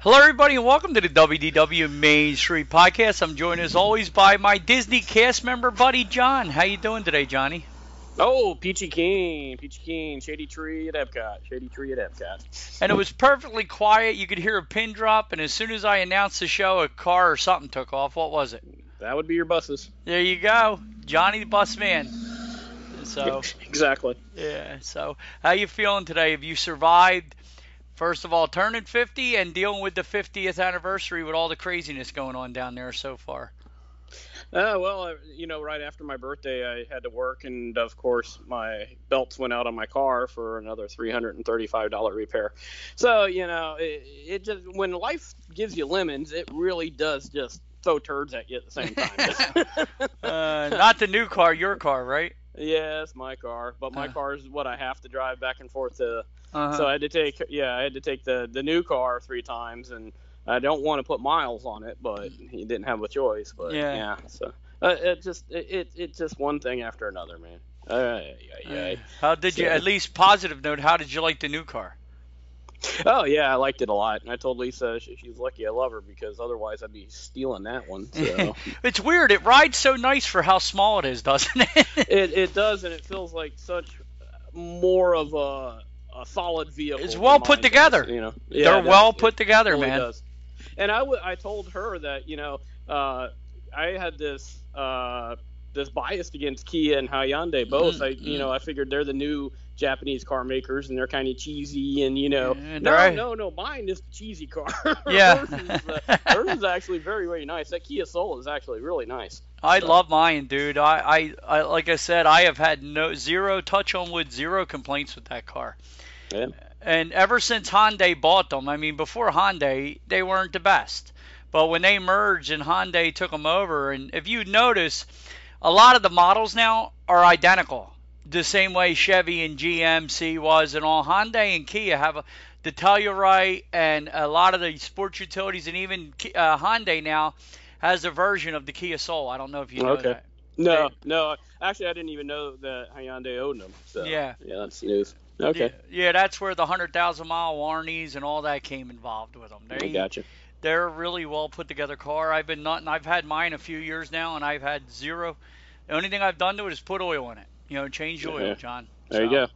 Hello, everybody, and welcome to the WDW Main Street Podcast. I'm joined as always by my Disney cast member buddy John. How you doing today, Johnny? Oh, Peachy Keen, Peachy Keen, Shady Tree at Epcot, Shady Tree at Epcot. And it was perfectly quiet. You could hear a pin drop, and as soon as I announced the show, a car or something took off. What was it? That would be your buses. There you go, Johnny the Bus Man. So exactly. yeah. So how you feeling today? Have you survived? First of all, turning 50 and dealing with the 50th anniversary with all the craziness going on down there so far. Uh, well, you know, right after my birthday, I had to work, and of course, my belts went out on my car for another $335 repair. So, you know, it, it just when life gives you lemons, it really does just throw turds at you at the same time. Uh, not the new car, your car, right? Yeah, it's my car, but my Uh. car is what I have to drive back and forth to Uh-huh. So I had to take yeah, I had to take the the new car three times, and I don't want to put miles on it, but he didn't have a choice. But Yeah. yeah, so uh, it just it, it it's just one thing after another, man. Uh, yeah, yeah. How did you, at least positive note, how did you like the new car? Oh yeah, I liked it a lot, and I told Lisa she, she's lucky I love her because otherwise I'd be stealing that one. So it's weird. It rides so nice for how small it is, doesn't it? it it does, and it feels like such more of a a solid vehicle. It's well put does, together. You know, They're Yeah, well put together, man. does. And I, w- I told her that you know uh, I had this uh, this bias against Kia and Hyundai both. Mm, I you know I figured they're the new Japanese car makers and they're kind of cheesy and you know no no no mine is the cheesy car. Yeah. hers, is, uh, hers is actually very very nice. That Kia Soul is actually really nice. I So- love mine, dude. I, I, I, like I said, I have had no zero touch on wood, zero complaints with that car. Yeah. And ever since Hyundai bought them, I mean, before Hyundai, they weren't the best. But when they merged and Hyundai took them over, and if you notice, a lot of the models now are identical, the same way Chevy and GMC was, and all Hyundai and Kia have a, the Telluride and a lot of the sports utilities, and even uh, Hyundai now has a version of the Kia Soul. I don't know if you know Okay. that. No no actually I didn't even know that Hyundai owned them. So Yeah. yeah that's news. Okay. Yeah, yeah, that's where the hundred thousand mile warranties and all that came involved with them. I They, gotcha. they're a really well put together car. I've been not, I've had mine a few years now, and I've had zero. The only thing I've done to it is put oil in it. You know, change oil, Yeah. John. There you go.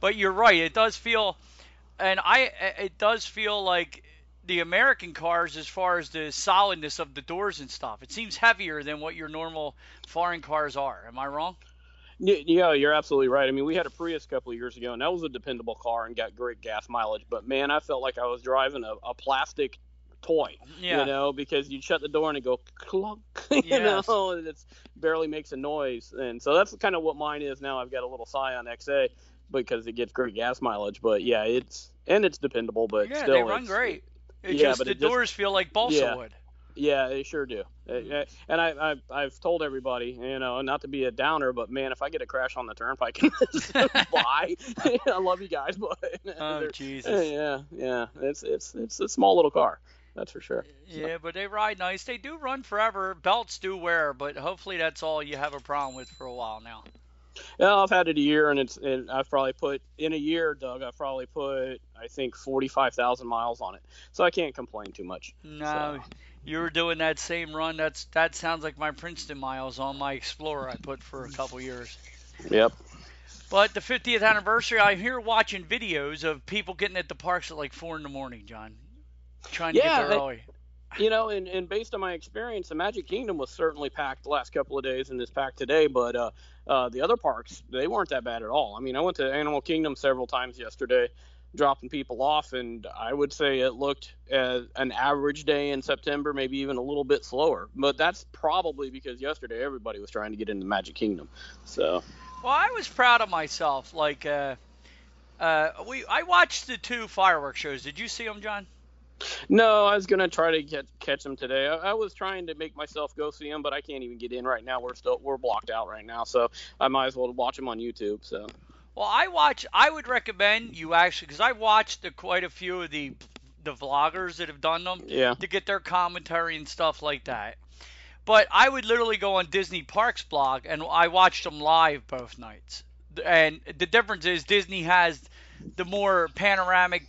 But you're right. It does feel, and I, it does feel like the American cars, as far as the solidness of the doors and stuff, it seems heavier than what your normal foreign cars are. Am I wrong? Yeah, you're absolutely right. I mean, we had a Prius a couple of years ago, and that was a dependable car and got great gas mileage. But man, I felt like I was driving a, a plastic toy. Yeah. You know, because you'd shut the door and it go clunk. You Yes. know, and it barely makes a noise. And so that's kind of what mine is now. I've got a little Scion XA because it gets great gas mileage. But yeah, it's and it's dependable, but yeah, still, they run it's- great. It yeah, just but the it just- doors feel like balsa Yeah. wood. Yeah, they sure do. Uh, and I, I, have told everybody, you know, not to be a downer, but man, if I get a crash on the turnpike, bye. I love you guys, but oh Jesus. Yeah, yeah, it's it's it's a small little car. That's for sure. Yeah, but they ride nice. They do run forever. Belts do wear, but hopefully that's all you have a problem with for a while now. Yeah, I've had it a year, and it's and I've probably put in a year, Doug. I've probably put I think forty five thousand miles on it, so I can't complain too much. No, so. you were doing that same run. That's that sounds like my Princeton miles on my Explorer I put for a couple years. Yep. But the 50th anniversary, I'm here watching videos of people getting at the parks at like four in the morning, John, trying to yeah, get there early you know, and, and based on my experience, the Magic Kingdom was certainly packed the last couple of days and is packed today. But uh, uh, the other parks, they weren't that bad at all. I mean, I went to Animal Kingdom several times yesterday, dropping people off, and I would say it looked as an average day in September, maybe even a little bit slower. But that's probably because yesterday everybody was trying to get into Magic Kingdom. So. Well, I was proud of myself. Like, uh, uh, we I watched the two fireworks shows. Did you see them, John? No, I was gonna try to get catch them today. I, I, was trying to make myself go see them, but I can't even get in right now. We're still we're blocked out right now, so I might as well watch them on YouTube. So. Well, I watch. I would recommend you actually because I watched the, quite a few of the the vloggers that have done them. Yeah. To get their commentary and stuff like that. But I would literally go on Disney Parks blog and I watched them live both nights. And the difference is Disney has the more panoramic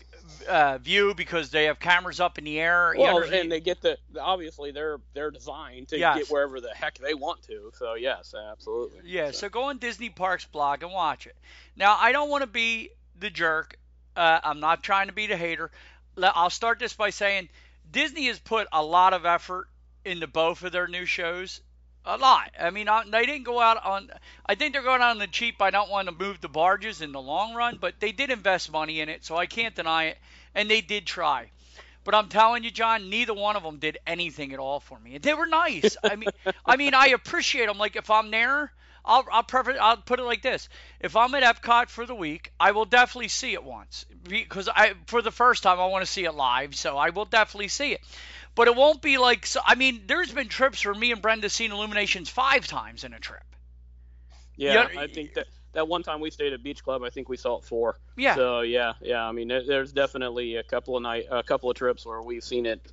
uh, view because they have cameras up in the air. Well, and they get the obviously they're they're designed to yes. get wherever the heck they want to. So yes, absolutely. Yeah. So, so go on Disney Parks blog and watch it. Now I don't want to be the jerk. Uh, I'm not trying to be the hater. I'll start this by saying Disney has put a lot of effort into both of their new shows a lot. I mean, they didn't go out on. I think they're going out on the cheap. I don't want to move the barges in the long run, but they did invest money in it, so I can't deny it. And they did try. But I'm telling you, John, neither one of them did anything at all for me. They were nice. I mean, I mean, I appreciate them. Like if I'm there, I'll I'll, prefer, I'll put it like this: if I'm at Epcot for the week, I will definitely see it once because I for the first time I want to see it live, so I will definitely see it but it won't be like. So, I mean, there's been trips where me and Brenda seen Illuminations five times in a trip. Yeah, you know, I think that that one time we stayed at Beach Club, I think we saw it four. Yeah. So yeah, yeah. I mean, there's definitely a couple of night, a couple of trips where we've seen it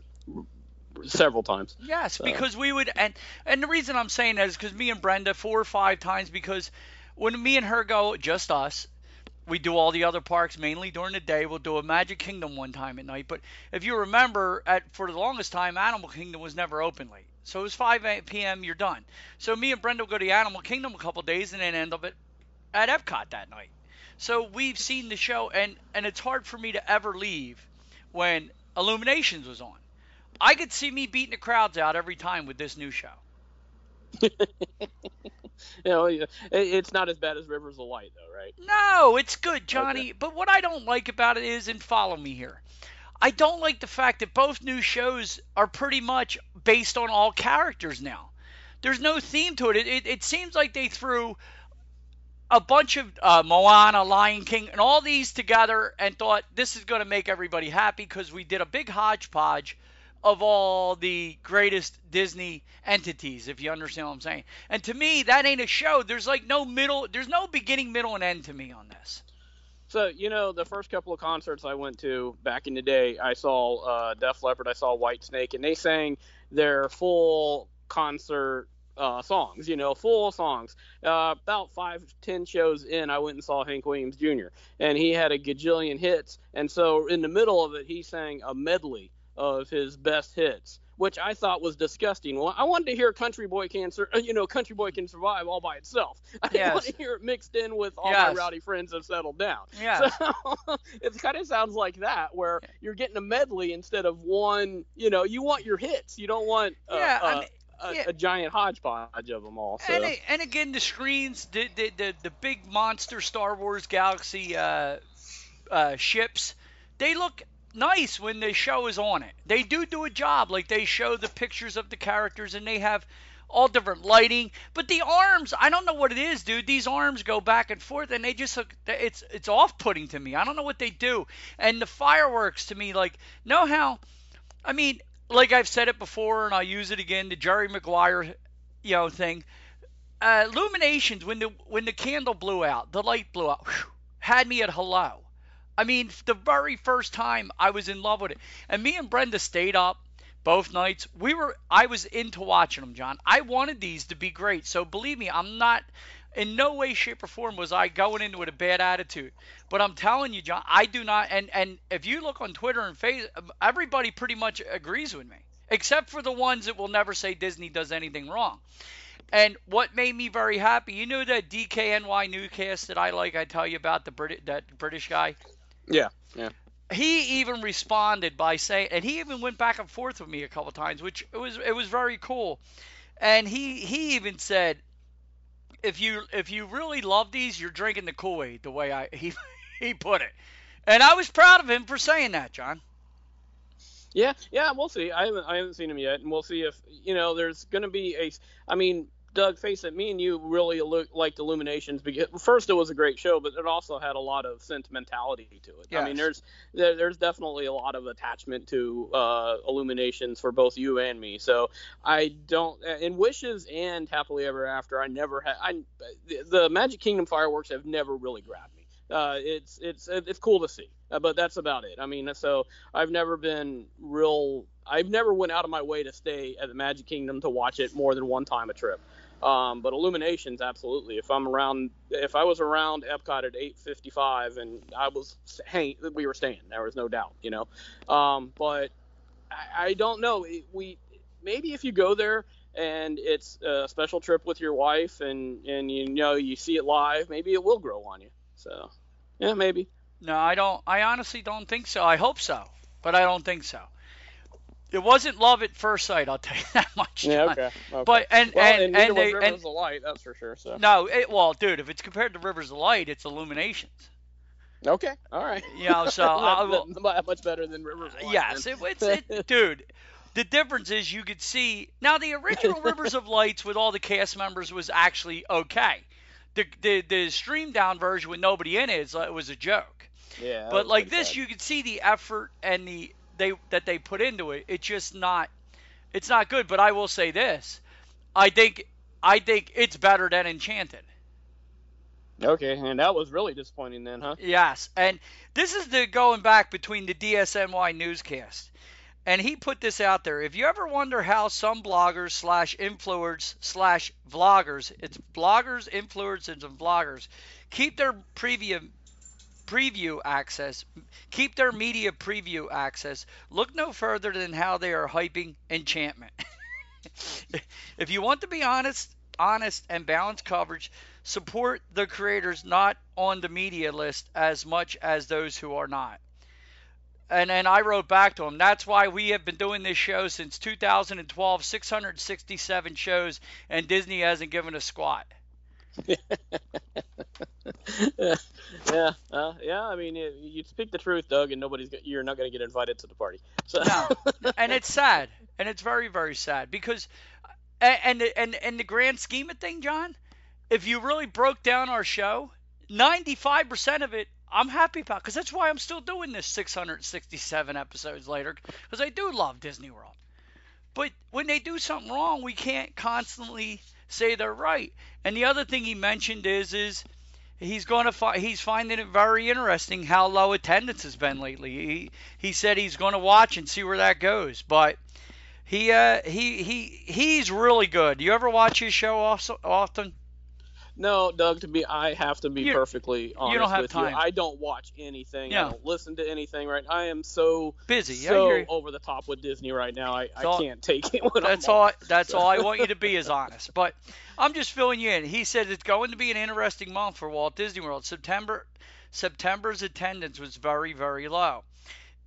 several times. Yes, so. because we would, and and the reason I'm saying that is because me and Brenda four or five times because when me and her go, just us, we do all the other parks mainly during the day. We'll do a Magic Kingdom one time at night. But if you remember, at for the longest time, Animal Kingdom was never open late. So it was 5 p.m. You're done. So me and Brenda will go to Animal Kingdom a couple days and then end up at at Epcot that night. So we've seen the show, and and it's hard for me to ever leave when Illuminations was on. I could see me beating the crowds out every time with this new show. you know, it's not as bad as Rivers of Light, though, right? No, it's good, Johnny. Okay. But what I don't like about it is, and follow me here, I don't like the fact that both new shows are pretty much based on all characters now. There's no theme to it. It, it, it seems like they threw a bunch of uh, Moana, Lion King, and all these together and thought this is going to make everybody happy because we did a big hodgepodge of all the greatest Disney entities, if you understand what I'm saying. And to me, that ain't a show. There's like no middle, there's no beginning, middle, and end to me on this. So you know, the first couple of concerts I went to back in the day, I saw uh, Def Leppard, I saw Whitesnake, and they sang their full concert uh, songs, you know, full songs. Uh, about five, ten shows in, I went and saw Hank Williams Jr. and he had a gajillion hits, and so in the middle of it, he sang a medley of his best hits, which I thought was disgusting. Well, I wanted to hear "Country Boy Can," uh, you know, "Country Boy Can Survive" all by itself. I yes. want to hear it mixed in with "All yes. My Rowdy Friends Have Settled Down." Yeah. So it kind of sounds like that, where you're getting a medley instead of one. You know, you want your hits. You don't want. Uh, yeah, I mean, a, yeah. a, giant hodgepodge of them all. So. And, and again, the screens, the, the the, the big monster Star Wars Galaxy uh, uh, ships, they look nice when the show is on it. They do do a job. Like they show the pictures of the characters and they have all different lighting. But the arms, I don't know what it is, dude. These arms go back and forth and they just look. It's it's off putting to me. I don't know what they do. And the fireworks to me, like know how. I mean, like I've said it before, and I'll use it again. The Jerry Maguire, you know, thing. Uh, Illuminations when the when the candle blew out, the light blew out, whew, had me at hello. I mean, the very first time I was in love with it, and me and Brenda stayed up both nights. We were I was into watching them, John. I wanted these to be great. So believe me, I'm not in no way, shape, or form was I going into it with a bad attitude. But I'm telling you, John, I do not. And and if you look on Twitter and Facebook, everybody pretty much agrees with me, except for the ones that will never say Disney does anything wrong. And what made me very happy, you know that DSNY newscast that I like. I tell you about the British that British guy. Yeah, yeah he even responded by saying, and he even went back and forth with me a couple times, which it was it was very cool. And he he even said, if you if you really love these, you're drinking the Kool Aid, the way I he he put it. And I was proud of him for saying that, John. Yeah, yeah, we'll see. I haven't I haven't seen him yet, and we'll see if you know there's going to be a. I mean, Doug, face it, me and you really liked Illuminations because first it was a great show, but it also had a lot of sentimentality to it. Yes. I mean, there's there, there's definitely a lot of attachment to uh, Illuminations for both you and me. So I don't in Wishes and Happily Ever After, I never had I the Magic Kingdom fireworks have never really grabbed me. Uh, it's it's it's cool to see, uh, but that's about it. I mean, so I've never been real. I've never went out of my way to stay at the Magic Kingdom to watch it more than one time a trip. Um, but illuminations, absolutely. If I'm around, if I was around Epcot at 8:55 and I was we were staying. There was no doubt, you know. Um, but I, I, don't know. We maybe if you go there and it's a special trip with your wife and and you know you see it live, maybe it will grow on you. So yeah, maybe. No, I don't. I honestly don't think so. I hope so, but I don't think so. It wasn't love at first sight. I'll tell you that much. Yeah, okay. okay. But and well, and and, and they Rivers and, of Light, that's for sure. So no, it, well, dude, if it's compared to Rivers of Light, it's Illuminations. Okay, all right. You know, so I will, much better than Rivers of Light. Yes, it, it's it, dude. The difference is you could see now the original Rivers of Lights with all the cast members was actually okay. The the the streamed down version with nobody in it uh, was a joke. Yeah. But like this, you could see the effort and the they that they put into it. It's just not it's not good. But I will say this: I think I think it's better than Enchanted. Okay, and that was really disappointing then, huh? Yes, and this is the going back between the DSNY newscast. And he put this out there. If you ever wonder how some bloggers slash influencers slash vloggers, it's bloggers, influencers, and vloggers, keep their preview preview access, keep their media preview access, look no further than how they are hyping enchantment. if you want to be honest, honest and balanced coverage, support the creators not on the media list as much as those who are not. And then I wrote back to him. That's why we have been doing this show since 2012, 667 shows, and Disney hasn't given a squat. Yeah, uh, yeah. I mean, you, you, speak the truth, Doug, and nobody's you're not going to get invited to the party. So. no, and it's sad, and it's very, very sad because, and and and the grand scheme of thing, John, if you really broke down our show, 95% of it I'm happy about because that's why I'm still doing this 667 episodes later because I do love Disney World. But when they do something wrong, we can't constantly say they're right. And the other thing he mentioned is is he's going to fi- he's finding it very interesting how low attendance has been lately. He he said he's going to watch and see where that goes, but he uh he he he's really good. You ever watch his show also, often? No, Doug. To be, I have to be you, perfectly honest you don't have with time. you. I don't watch anything. Yeah. I don't listen to anything. Right. I am so busy. So over the top with Disney right now. I, I all, can't take it. that's all. That's all I want you to be is honest. But I'm just filling you in. He said it's going to be an interesting month for Walt Disney World. September, September's attendance was very very low.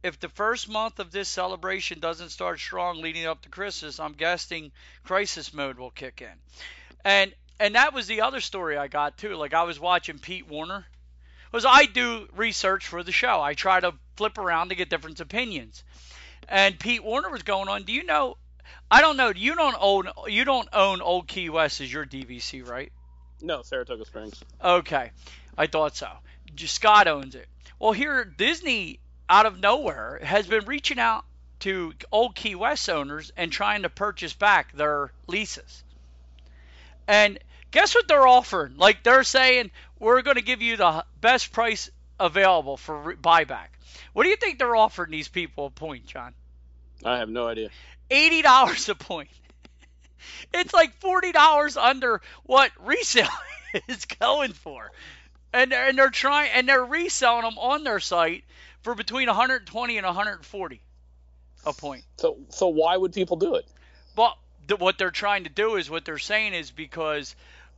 If the first month of this celebration doesn't start strong leading up to Christmas, I'm guessing crisis mode will kick in. And and that was the other story I got too. Like I was watching Pete Werner. Was I do research for the show. I try to flip around to get different opinions. And Pete Werner was going on. Do you know? I don't know. You don't own you don't own Old Key West as your DVC, right? No, Saratoga Springs. Okay, I thought so. Scott owns it. Well, here Disney out of nowhere has been reaching out to old Key West owners and trying to purchase back their leases. And guess what they're offering? Like they're saying, we're going to give you the best price available for buyback. What do you think they're offering these people a point, John? I have no idea. Eighty dollars a point. It's like forty dollars under what resale is going for, and and they're trying and they're reselling them on their site for between 120 and 140 a point. So so why would people do it? Well, th- what they're trying to do is what they're saying is because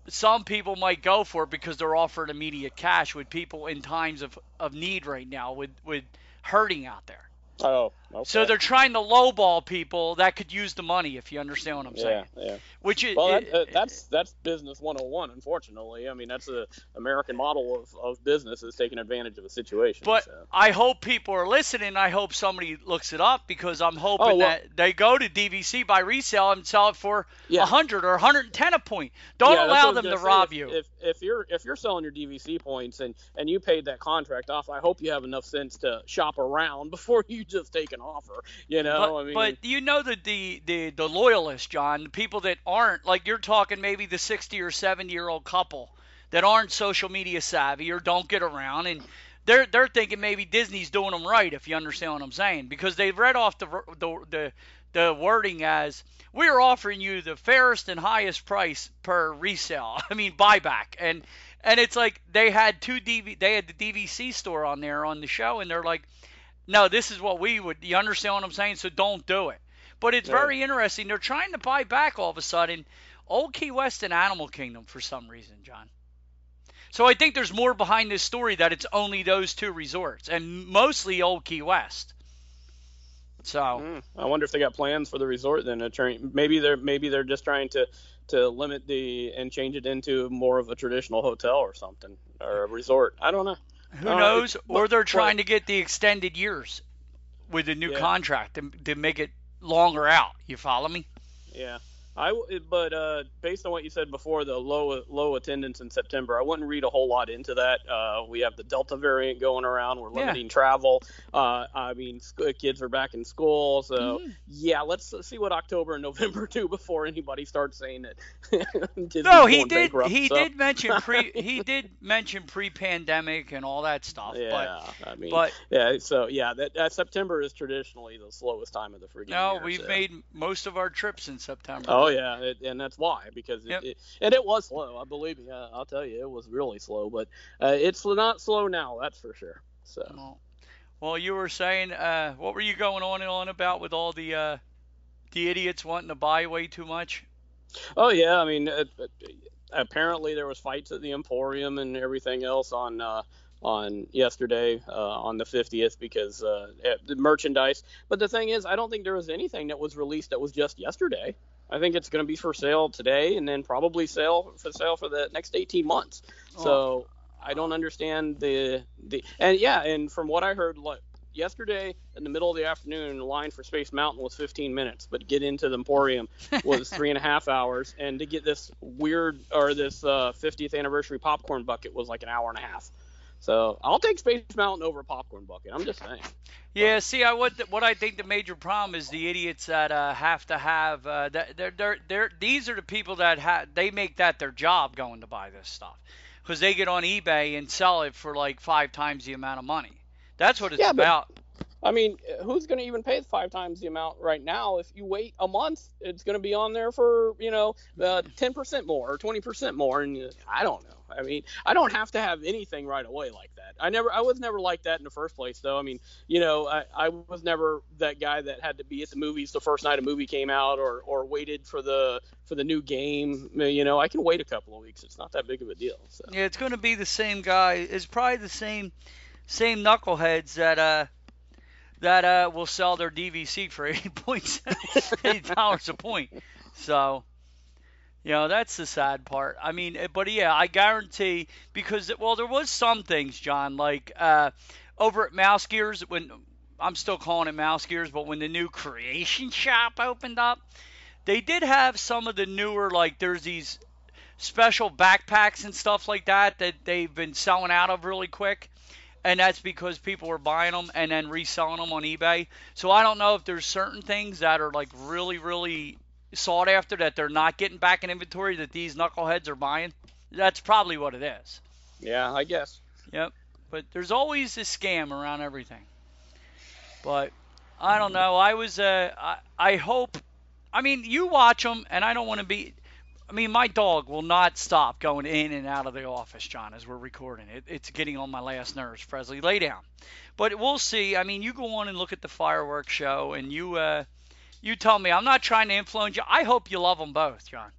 some people might go for it because they're offered immediate cash with people in times of, of need right now with with hurting out there. Oh, okay. So they're trying to lowball people that could use the money, if you understand what I'm saying. Yeah, yeah. Which is well, that, uh, that's that's business 101. Unfortunately, I mean that's the American model of, of business is taking advantage of a situation. But so. I hope people are listening. I hope somebody looks it up because I'm hoping Oh, well- that they go to DVC by resale and sell it for a Yeah. 100 or 110 a point. Don't Yeah, allow what I was them to say. rob If- you. If if you're if you're selling your DVC points and and you paid that contract off, I hope you have enough sense to shop around before you just take an offer. You know, but, I mean, but you know the, the the the loyalists, John, the people that aren't like you're talking maybe the 60 or 70 year old couple that aren't social media savvy or don't get around and they're they're thinking maybe Disney's doing them right if you understand what I'm saying because they've read off the the the, the wording as we are offering you the fairest and highest price per resale. I mean buyback and and it's like they had two DV they had the DVC store on there on the show and they're like no, this is what we would. You understand what I'm saying? So don't do it. But it's Right. very interesting. They're trying to buy back all of a sudden Old Key West and Animal Kingdom for some reason, John. So I think there's more behind this story that it's only those two resorts and mostly Old Key West. So Mm, I wonder if they got plans for the resort. Then maybe they're maybe they're just trying to to limit the and change it into more of a traditional hotel or something or a resort. I don't know. Who Uh, knows? or they're trying to get the extended years with the new Yeah. contract to, to make it longer out. You follow me? Yeah. I but uh, based on what you said before, the low low attendance in September, I wouldn't read a whole lot into that. Uh, we have the Delta variant going around. We're Yeah. limiting travel. Uh, I mean, sc- kids are back in school, so Mhm. yeah. Let's see what October and November do before anybody starts saying that. No, he did. bankrupt, He so- did mention pre. he did mention pre-pandemic and all that stuff. Yeah, I mean, But yeah. So yeah, that, that September is traditionally the slowest time of the freaking but no, year. we've so. made most of our trips in September. Oh yeah, it, and that's why because it, Yep. it, and it was slow. I believe me. I'll tell you, it was really slow. But uh, it's not slow now, that's for sure. So Well, well, you were saying, uh, what were you going on and on about with all the uh, the idiots wanting to buy way too much? oh yeah, I mean, uh, uh, apparently there was fights at the Emporium and everything else on. Uh, on yesterday uh, on the 50th because uh, eh, the merchandise but the thing is i don't think there was anything that was released that was just yesterday i think it's going to be for sale today and then probably sale for sale for the next 18 months. So i don't understand the the and yeah and from what i heard like yesterday in the middle of the afternoon the line for space mountain was 15 minutes but get into the emporium was three and a half hours. And to get this weird or this uh, 50th anniversary popcorn bucket was like an hour and a half so I'll take Space Mountain over a Popcorn Bucket. I'm just saying. Yeah, see, I what what I think the major problem is the idiots that uh, have to have uh, that they're, they're they're these are the people that ha- they make that their job going to buy this stuff because they get on eBay and sell it for like five times the amount of money. That's what it's Yeah, but- about. I mean, who's going to even pay five times the amount right now? If you wait a month, it's going to be on there for you know uh, 10% more or 20% more, and uh, I don't know. I mean, I don't have to have anything right away like that. I never, I was never like that in the first place, though. I mean, you know, I, I was never that guy that had to be at the movies the first night a movie came out, or or waited for the for the new game. You know, I can wait a couple of weeks. It's not that big of a deal. So. Yeah, it's going to be the same guy. It's probably the same same knuckleheads that uh that uh will sell their DVC for eight points eight dollars a point. So you know that's the sad part. I mean, eh, but yeah, I guarantee because well, there was some things, John, like uh over at Mouse Gears when I'm still calling it Mouse Gears, but when the new Creation Shop opened up, they did have some of the newer like there's these special backpacks and stuff like that that they've been selling out of really quick. and that's because people were buying them and then reselling them on eBay. So I don't know if there's certain things that are like really, really sought after that they're not getting back in inventory that these knuckleheads are buying. That's probably what it is. Yeah, I guess. Yep. But there's always a scam around everything. But I don't know. I was. Uh, I, I hope. I mean, you watch them, and I don't want to be. I mean, my dog will not stop going in and out of the office, John, as we're recording. It, it's getting on my last nerves, Presley. Lay down. But we'll see. I mean, you go on and look at the fireworks show, and you uh, you tell me. I'm not trying to influence you. I hope you love them both, John.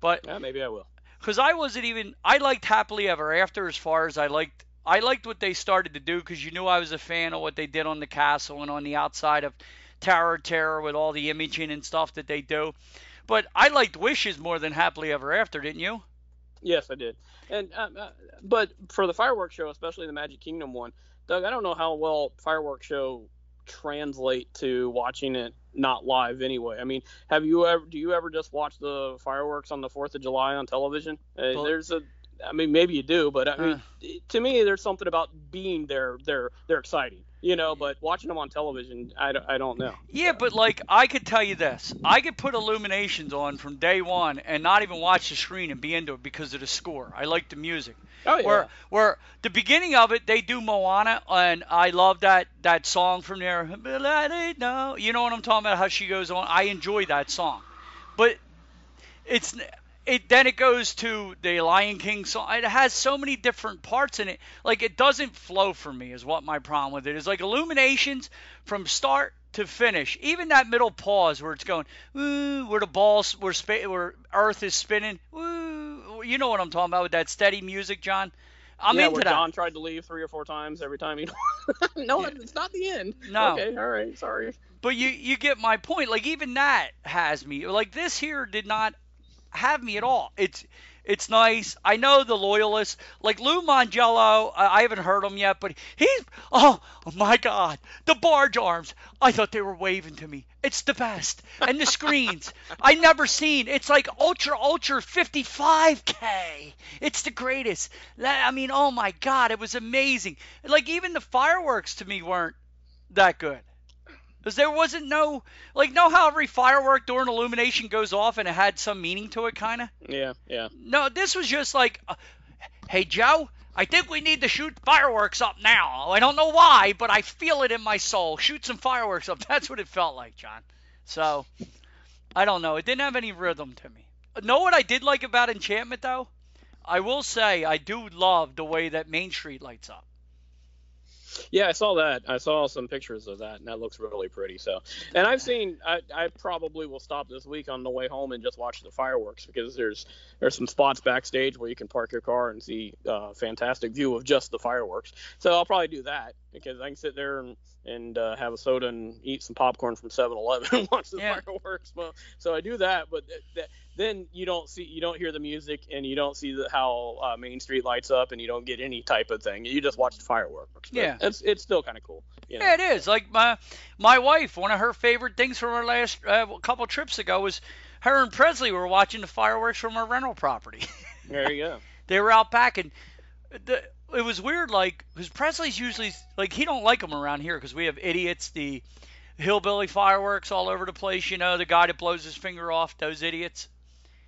But yeah, maybe I will. Because I wasn't even. I liked Happily Ever After as far as I liked. I liked what they started to do because you knew I was a fan of what they did on the castle and on the outside of Tower of Terror with all the imaging and stuff that they do. But I liked Wishes more than Happily Ever After, didn't you? Yes, I did. And uh, uh, but for the fireworks show, especially the Magic Kingdom one, Doug, I don't know how well fireworks show translate to watching it not live anyway. I mean, have you ever do you ever just watch the fireworks on the 4th of July on television? Uh, there's a I mean, maybe you do, but I mean, uh, to me, there's something about being there. They're they're exciting you know, but watching them on television, I, I don't know. Yeah, but like I could tell you this, I could put Illuminations on from day one and not even watch the screen and be into it because of the score. I like the music. Oh yeah. Where where the beginning of it, they do Moana, and I love that that song from there. You know what I'm talking about? How she goes on. I enjoy that song, but it's it then it goes to the Lion King song. It has so many different parts in it. Like it doesn't flow for me is what my problem with it is. Like Illuminations from start to finish, even that middle pause where it's going, woo, where the balls, where spa- where Earth is spinning, woo. You know what I'm talking about with that steady music, John. I'm yeah, into where that. John tried to leave three or four times every time he. no, yeah. it's not the end. No. Okay, all right, sorry. But you you get my point. Like even that has me. Like this here did not have me at all. It's it's nice. I know the loyalists, like Lou Mongello. I haven't heard him yet, but he's oh, oh my God, the barge arms. I thought they were waving to me. It's the best, and the screens I never seen. It's like ultra ultra 55k. It's the greatest. I mean, oh my God, it was amazing. Like even the fireworks to me weren't that good. Because there wasn't no like know how every firework during illumination goes off and it had some meaning to it, kind of. Yeah, yeah. No, this was just like, uh, hey Joe, I think we need to shoot fireworks up now. I don't know why, but I feel it in my soul. Shoot some fireworks up. That's what it felt like, John. So, I don't know. It didn't have any rhythm to me. Know what I did like about Enchantment though? I will say I do love the way that Main Street lights up. Yeah, I saw that. I saw some pictures of that, and that looks really pretty. So, and I've seen. I, I probably will stop this week on the way home and just watch the fireworks because there's there's some spots backstage where you can park your car and see a uh, fantastic view of just the fireworks. So I'll probably do that because I can sit there and and uh, have a soda and eat some popcorn from 7-Eleven and watch the yeah. fireworks. Well, so I do that, but th- th- then you don't see, you don't hear the music, and you don't see the, how uh, Main Street lights up, and you don't get any type of thing. You just watch the fireworks. But yeah, it's it's still kind of cool. You know? Yeah, it is. Like my my wife, one of her favorite things from her last uh, couple trips ago was her and Presley were watching the fireworks from our rental property. there you go. they were out back, and the it was weird, like because Presley's usually like he don't like them around here because we have idiots, the hillbilly fireworks all over the place. You know, the guy that blows his finger off, those idiots.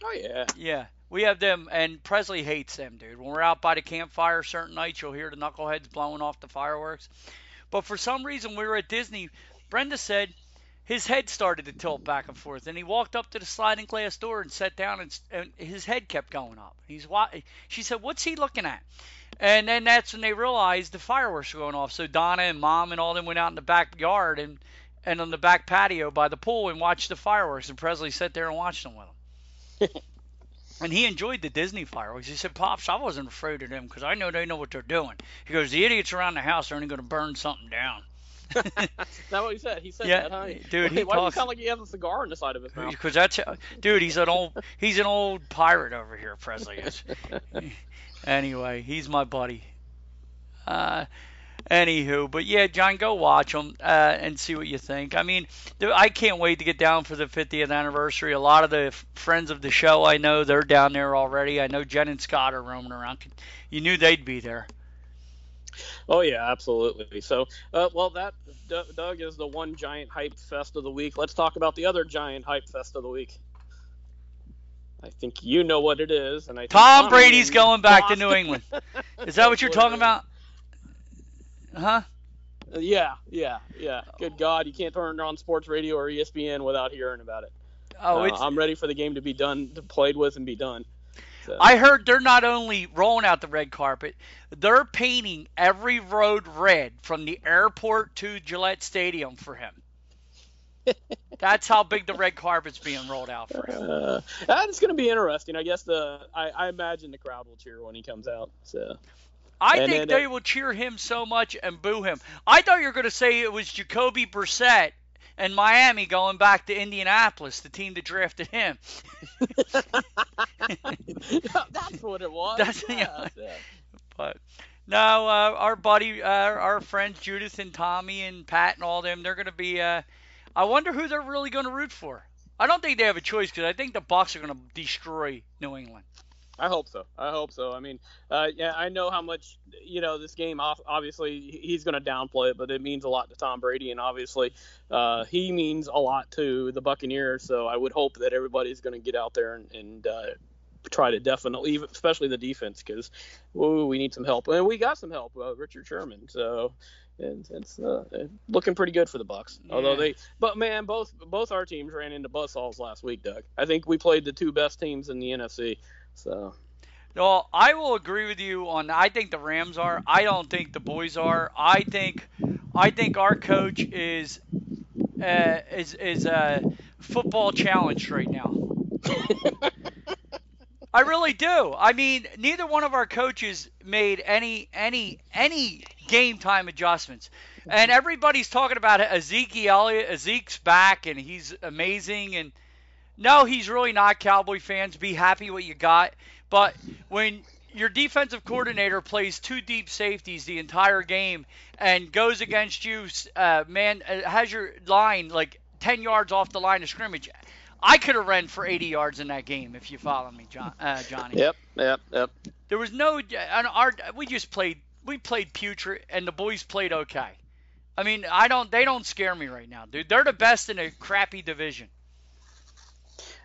Oh yeah. Yeah, we have them, and Presley hates them, dude. When we're out by the campfire, certain nights you'll hear the knuckleheads blowing off the fireworks. But for some reason, we were at Disney. Brenda said his head started to tilt back and forth, and he walked up to the sliding glass door and sat down, and, and his head kept going up. He's she said, "What's he looking at?" And then that's when they realized the fireworks were going off. So Donna and Mom and all them went out in the backyard and and on the back patio by the pool and watched the fireworks. And Presley sat there and watched them with them. and he enjoyed the Disney fireworks. He said, "Pops, I wasn't afraid of them because I know they know what they're doing." He goes, "The idiots around the house are only going to burn something down." Is that what he said? He said yeah, that, huh? Dude, he Why talks... do you sound like he has a cigar in the side of his mouth? Because that's, dude, he's an old, he's an old pirate over here. Presley is. Anyway, he's my buddy. Uh, anywho, but yeah, John, go watch them uh, and see what you think. I mean, I can't wait to get down for the 50th anniversary. A lot of the friends of the show I know they're down there already. I know Jen and Scott are roaming around. You knew they'd be there. Oh yeah, absolutely. So, uh, well, that Doug is the one giant hype fest of the week. Let's talk about the other giant hype fest of the week. I think you know what it is, and I Tom Brady's going back to New England. Is that what you're talking about? Huh? Yeah, yeah, yeah. Good God, you can't turn on sports radio or ESPN without hearing about it. Oh, uh, I'm ready for the game to be done, to played with, and be done. So. I heard they're not only rolling out the red carpet, they're painting every road red from the airport to Gillette Stadium for him. That's how big the red carpet's being rolled out for him. Uh, that's going to be interesting. I guess the I, I, imagine the crowd will cheer when he comes out. So. I and think then, they uh, will cheer him so much and boo him. I thought you were going to say it was Jacoby Brissett and Miami going back to Indianapolis, the team that drafted him. That's what it was. That's, yeah, yeah. But no, uh, our buddy, uh, our friends Judith and Tommy and Pat and all them, they're going to be. Uh, I wonder who they're really going to root for. I don't think they have a choice because I think the Bucs are going to destroy New England. I hope so. I hope so. I mean, uh, yeah, I know how much you know this game. Obviously, he's going to downplay it, but it means a lot to Tom Brady, and obviously, uh, he means a lot to the Buccaneers. So I would hope that everybody's going to get out there and, and uh, try to definitely, especially the defense, because we need some help, and we got some help. Uh, Richard Sherman. So and it's uh, looking pretty good for the Bucs. Yeah. Although they, but man, both both our teams ran into buzzsaws last week, Doug. I think we played the two best teams in the NFC. So. Well, I will agree with you on. I think the Rams are. I don't think the boys are. I think, I think our coach is, uh, is is uh, football challenged right now. I really do. I mean, neither one of our coaches made any any any game time adjustments. And everybody's talking about Ezekiel Elliott. Ezekiel's back and he's amazing and no, he's really not. Cowboy fans, be happy what you got. But when your defensive coordinator plays two deep safeties the entire game and goes against you, uh, man, uh, has your line like 10 yards off the line of scrimmage. I could have run for 80 yards in that game if you follow me, John, uh, Johnny. Yep, yep, yep. There was no, and our we just played we played putrid, and the boys played okay. I mean, I don't they don't scare me right now, dude. They're the best in a crappy division.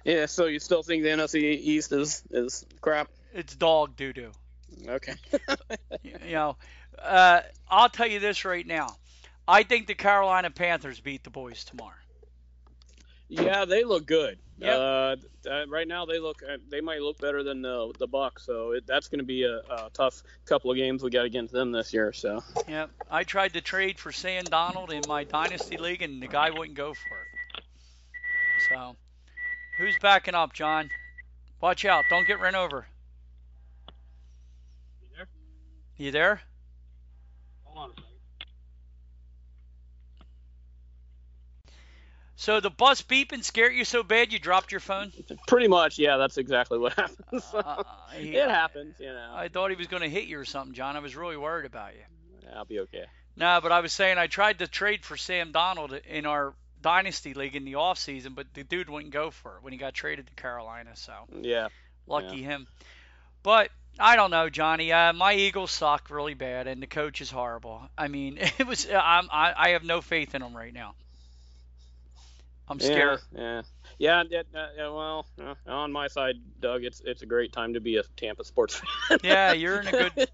Yeah, so you still think the NFC East is is crap? It's dog doo doo. Okay. you know, uh, I'll tell you this right now. I think the Carolina Panthers beat the boys tomorrow. Yeah, they look good. Yep. Uh, uh, right now, they look uh, they might look better than the the Bucs. So it, that's going to be a, a, tough couple of games we got against them this year. So. Yeah, I tried to trade for Sam Darnold in my dynasty league, and the guy wouldn't go for it. So, who's backing up, John? Watch out! Don't get run over. You there? You there? Hold on a second. So the bus beeping scared you so bad you dropped your phone? Pretty much, yeah. That's exactly what happened. So, uh, he, it happens, you know. I thought he was going to hit you or something, John. I was really worried about you. Yeah, I'll be okay. No, but I was saying I tried to trade for Sam Darnold in our dynasty league in the off season, but the dude wouldn't go for it when he got traded to Carolina. So yeah, lucky yeah. him. But I don't know, Johnny. Uh, my Eagles suck really bad, and the coach is horrible. I mean, it was. I'm, I I have no faith in them right now. I'm scared. Yeah, yeah, yeah. Uh, yeah well, uh, on my side, Doug, it's it's a great time to be a Tampa sports fan. yeah, you're in a good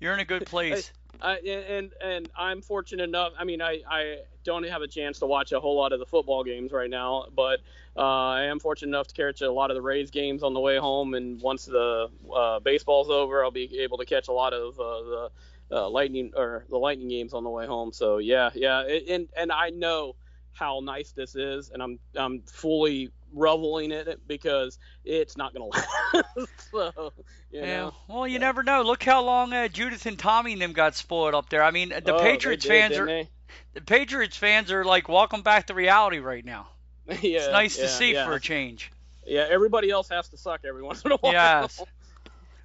you're in a good place. I, and and I'm fortunate enough. I mean, I I don't have a chance to watch a whole lot of the football games right now, but uh, I am fortunate enough to catch a lot of the Rays games on the way home. And once the uh, baseball's over, I'll be able to catch a lot of uh, the uh, lightning or the lightning games on the way home. So yeah, yeah, and and I know how nice this is, and I'm I'm fully reveling in it because it's not gonna last. so, yeah. Know, well, you yeah. never know. Look how long uh, Judith and Tommy and them got spoiled up there. I mean, the oh, Patriots did, fans are they? the Patriots fans are like welcome back to reality right now. yeah, it's nice yeah, to see for a change. Yeah, everybody else has to suck every once in a while. Yes.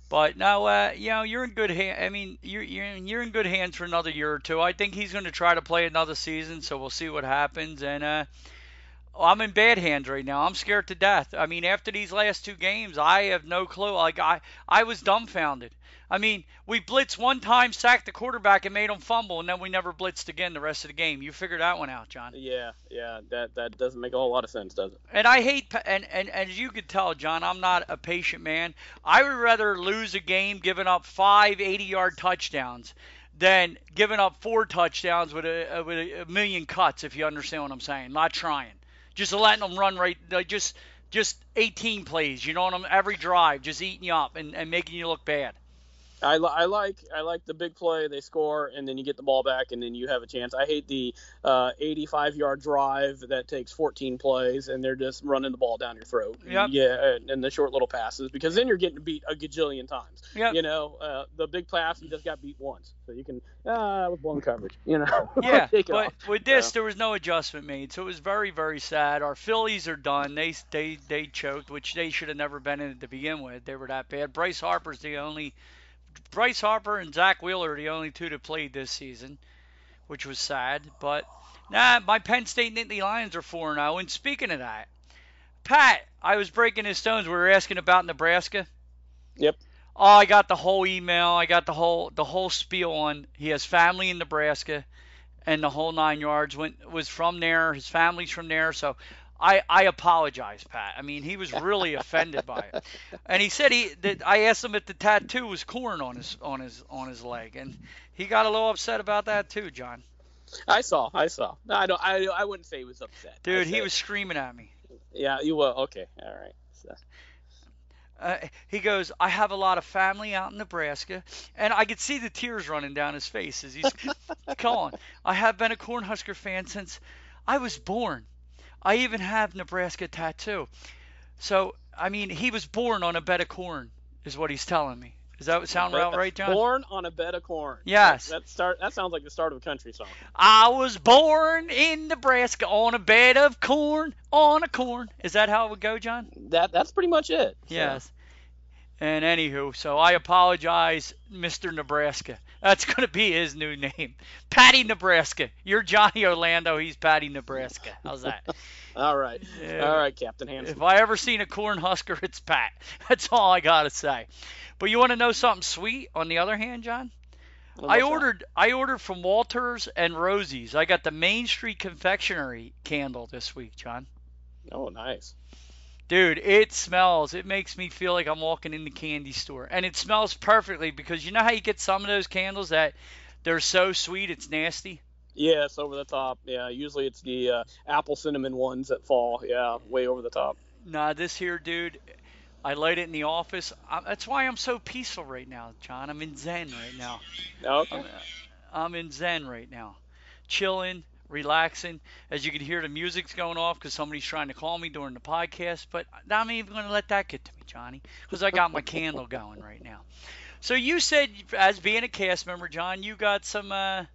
But no, uh, you know, you're in good hands. I mean, you're you're you're in good hands for another year or two. I think he's going to try to play another season, so we'll see what happens. And uh, Oh, I'm in bad hands right now. I'm scared to death. I mean, after these last two games, I have no clue. Like I, I was dumbfounded. I mean, we blitzed one time, sacked the quarterback, and made him fumble, and then we never blitzed again the rest of the game. You figured that one out, John. Yeah, yeah, that that doesn't make a whole lot of sense, does it? And I hate, and and, and as you could tell, John, I'm not a patient man. I would rather lose a game giving up five 80-yard touchdowns than giving up four touchdowns with a with a million cuts. If you understand what I'm saying, not trying, just letting them run right, just just 18 plays. You know what I'm? Every drive, just eating you up and, and making you look bad. I, I like I like the big play they score and then you get the ball back and then you have a chance. I hate the uh, 85 yard drive that takes 14 plays and they're just running the ball down your throat. Yep. Yeah, and the short little passes because then you're getting beat a gajillion times. Yep. You know, uh, the big pass you just got beat once, so you can ah with blown coverage. You know. Yeah, but off. with this there was no adjustment made, so it was very very sad. Our Phillies are done. They they they choked, which they should have never been in it to begin with. They were that bad. Bryce Harper's the only Bryce Harper and Zack Wheeler are the only two that played this season, which was sad. But nah, my Penn State Nittany Lions are 4 0. And speaking of that, Pat, I was breaking his stones. We were asking about Nebraska. Yep. Oh, I got the whole email. I got the whole the whole spiel on. He has family in Nebraska, and the whole nine yards went was from there. His family's from there. So I I apologize, Pat. I mean, he was really offended by it, and he said he that I asked him if the tattoo was corn on his on his on his leg, and he got a little upset about that too, John. I saw, I saw. No, I don't. I I wouldn't say he was upset. Dude, he was screaming at me. Yeah, you were Okay, all right. So, Uh, he goes, I have a lot of family out in Nebraska, and I could see the tears running down his face as he's, on. I have been a Cornhusker fan since I was born. I even have Nebraska tattoo. So, I mean, he was born on a bed of corn, is what he's telling me. Does that sound about right, John? Born on a bed of corn. Yes. That, that start. That sounds like the start of a country song. I was born in Nebraska on a bed of corn, on a corn. Is that how it would go, John? That that's pretty much it. So, Yes. And anywho, so I apologize, Mr. Nebraska. That's going to be his new name. Patty Nebraska. You're Johnny Orlando. He's Patty Nebraska. How's that? All right. Yeah. All right, Captain Handsome. if I ever seen a corn husker, it's Pat. That's all I got to say. But you want to know something sweet on the other hand, John? I what's that? ordered I ordered from Walters and Rosie's. I got the Main Street Confectionery candle this week, John. Oh, nice. Dude, it smells. It makes me feel like I'm walking in the candy store. And it smells perfectly because you know how you get some of those candles that they're so sweet it's nasty? Yeah, it's over the top. Yeah, usually it's the uh, apple cinnamon ones that fall. Yeah, way over the top. Nah, this here, dude, I light it in the office. I, that's why I'm so peaceful right now, John. I'm in Zen right now. Okay. I'm, I'm in Zen right now. Chilling, relaxing. As you can hear, the music's going off because somebody's trying to call me during the podcast. But I'm even going to let that get to me, Johnny, because I got my candle going right now. So you said, as being a cast member, John, you got some uh,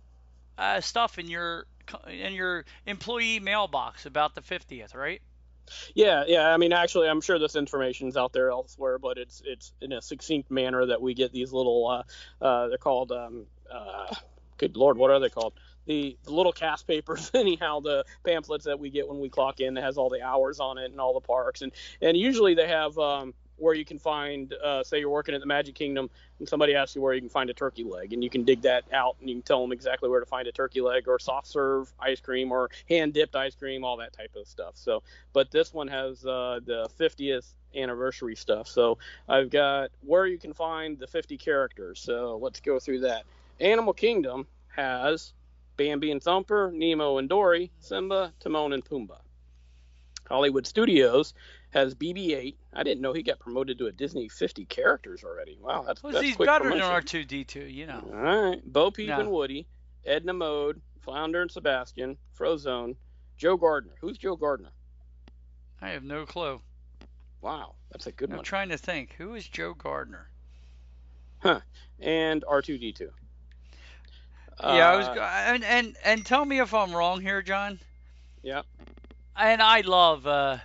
uh, stuff in your in your employee mailbox about the 50th, right? Yeah, yeah. I mean, actually, I'm sure this information's out there elsewhere, but it's it's in a succinct manner that we get these little. Uh, uh, they're called. Um, uh, good lord, what are they called? The, the little cast papers, anyhow, the pamphlets that we get when we clock in that has all the hours on it and all the parks, and and usually they have um, where you can find, uh, say you're working at the Magic Kingdom, and somebody asks you where you can find a turkey leg, and you can dig that out, and you can tell them exactly where to find a turkey leg or soft serve ice cream or hand dipped ice cream, all that type of stuff. So, but this one has uh, the 50th anniversary stuff. So I've got where you can find the 50 characters. So let's go through that. Animal Kingdom has Bambi and Thumper, Nemo and Dory, Simba, Timon and Pumbaa. Hollywood Studios has BB-8. I didn't know he got promoted to a Disney 50 characters already. Wow, that's, Well, that's he's quick better than promotion. R2D2, you know. All right, Bo Peep No. and Woody, Edna Mode, Flounder and Sebastian, Frozone, Joe Gardner. Who's Joe Gardner? I have no clue. Wow, that's a good one. I'm trying to think. Who is Joe Gardner? Huh. And R2D2. Yeah, I was. Uh, And and and tell me if I'm wrong here, John. Yeah. And I love, uh,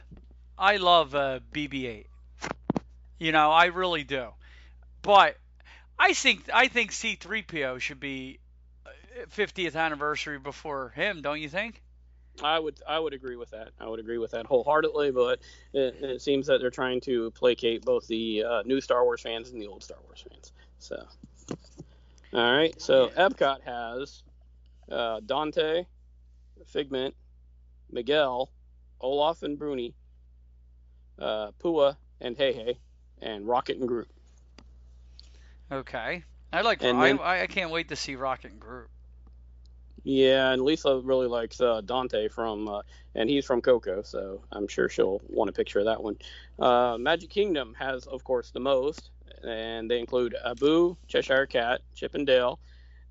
I love uh, BB-8. You know, I really do. But I think I think C3PO should be uh, 50th anniversary before him, don't you think? I would I would agree with that. I would agree with that wholeheartedly. But it, it seems that they're trying to placate both the uh, new Star Wars fans and the old Star Wars fans. So, all right. So Epcot has uh, Dante, Figment, Miguel, Olaf and Bruni, uh, Pua and Heihei, and Rocket and Groot. Okay. I like. And I, then- I I can't wait to see Rocket and Groot. Yeah, and Lisa really likes uh, Dante from, uh, and he's from Coco, so I'm sure she'll want a picture of that one. Uh, Magic Kingdom has, of course, the most, and they include Abu, Cheshire Cat, Chip and Dale,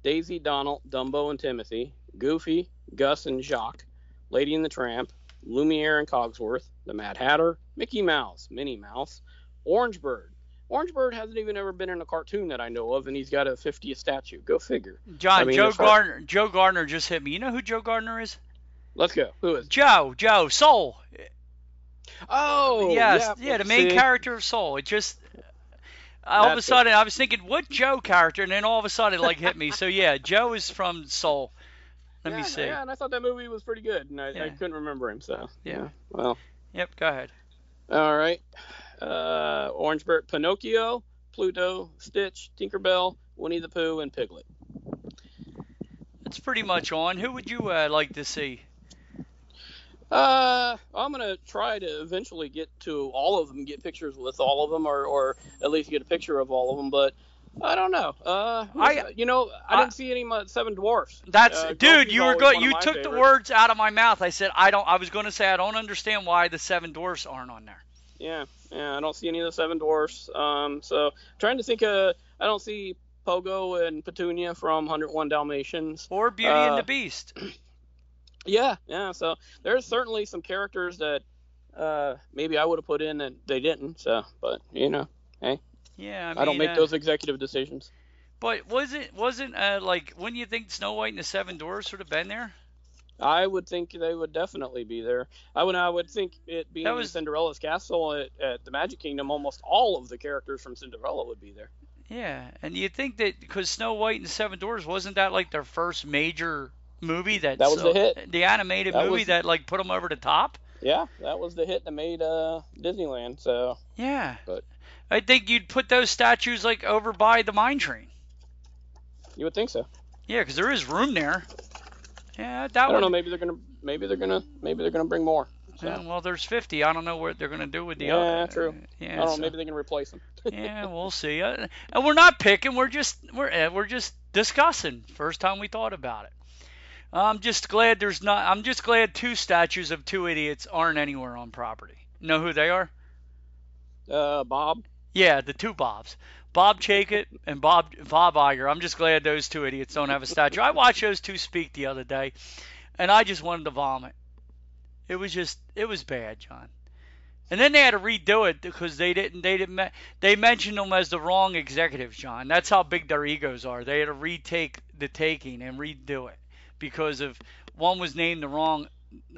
Daisy, Donald, Dumbo, and Timothy, Goofy, Gus and Jacques, Lady and the Tramp, Lumiere and Cogsworth, the Mad Hatter, Mickey Mouse, Minnie Mouse, Orange Bird. Orange Bird hasn't even ever been in a cartoon that I know of, and he's got a 50th statue. Go figure. John I mean, Joe Gardner. Joe Gardner just hit me. You know who Joe Gardner is? Let's go. Who is? Joe. Joe Soul. Oh, yes. yeah, Yeah, the main see? character of Soul. It just. All of a That's it. sudden, I was thinking, what Joe character? And then all of a sudden, it like hit me. So yeah, Joe is from Soul. Let yeah, me see. Yeah, and I thought that movie was pretty good, and I, I couldn't remember him. So Yeah. Well, Yep. Go ahead. all right. Uh, Orange Bird, Pinocchio, Pluto, Stitch, Tinkerbell, Winnie the Pooh, and Piglet. That's pretty much on. Who would you uh, like to see? Uh, I'm gonna try to eventually get to all of them, get pictures with all of them, or, or at least get a picture of all of them. But I don't know. Uh, I- you know, I, I- didn't see any my Seven Dwarfs. That's Uh, dude. You were good. You took the words out of my mouth. I said I don't. I was going to say I don't understand why the seven dwarfs aren't on there. Yeah, yeah, I don't see any of the Seven Dwarfs. Um, so trying to think. Uh, I don't see Pogo and Petunia from 101 Dalmatians. Or Beauty and Uh, the Beast. Yeah, yeah. So there's certainly some characters that uh, maybe I would have put in that they didn't. So, but you know, hey. Yeah, I, mean, I, don't make uh, those executive decisions. But was it wasn't uh, like wouldn't you think Snow White and the Seven Dwarfs would have been there? I would think they would definitely be there. I would. I would think it being That was- Cinderella's castle at, at the Magic Kingdom, almost all of the characters from Cinderella would be there. Yeah, and you think that because Snow White and the Seven Dwarfs wasn't that like their first major movie that That was the hit. the animated That movie was- that like put them over the top? Yeah, that was the hit that made uh, Disneyland. So Yeah. But- I think you'd put those statues like over by the mine train. you would think so. Yeah, because there is room there. Yeah, that I don't would. know. Maybe they're gonna. Maybe they're gonna. Maybe they're gonna bring more. So, Yeah, well, there's 50. I don't know what they're gonna do with the Yeah, other. true. Yeah, I don't know. Maybe they can replace them. yeah, we'll see. Uh, and we're not picking. We're just we're uh, we're just discussing. First time we thought about it. I'm just glad there's not. I'm just glad two statues of two idiots aren't anywhere on property. Know who they are? Uh, Bob. Yeah, the two Bobs. Bob Chapek and Bob Bob Iger. I'm just glad those two idiots don't have a statue. I watched those two speak the other day, and I just wanted to vomit. It was just it was bad, John. And then they had to redo it because they didn't they didn't they mentioned them as the wrong executives, John. That's how big their egos are. They had to retake the taking and redo it because of one was named the wrong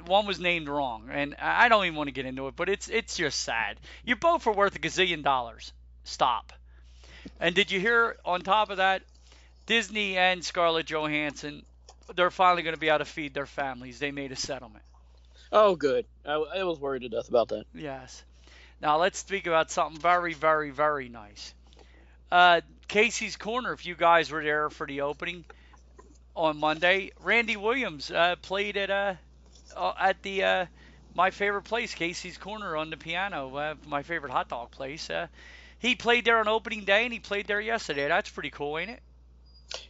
one was named wrong, and I don't even want to get into it, but it's it's just sad. You both are worth a gazillion dollars. Stop. And did you hear on top of that, Disney and Scarlett Johansson, they're finally going to be able to feed their families. They made a settlement. Oh, good. I, I was worried to death about that. Yes. Now let's speak about something very, very, very nice. Uh, Casey's Corner. If you guys were there for the opening on Monday, Randy Williams uh, played at uh, uh, at the uh, my favorite place, Casey's Corner, on the piano. Uh, my favorite hot dog place. Uh, he played there on opening day, and he played there yesterday. That's pretty cool, ain't it?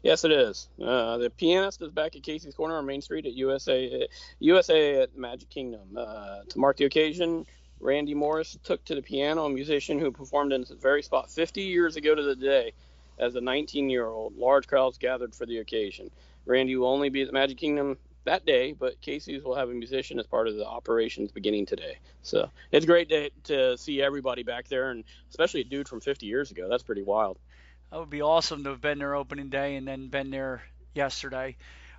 Yes, it is. Uh, the pianist is back at Casey's Corner on Main Street at USA USA at Magic Kingdom. Uh, to mark the occasion, Randy Morris took to the piano, a musician who performed in this very spot 50 years ago to the day as a 19-year-old. Large crowds gathered for the occasion. Randy will only be at the Magic Kingdom that day, but Casey's will have a musician as part of the operations beginning today. So it's great to, to see everybody back there, and especially a dude from 50 years ago. That's pretty wild. That would be awesome to have been there opening day and then been there yesterday.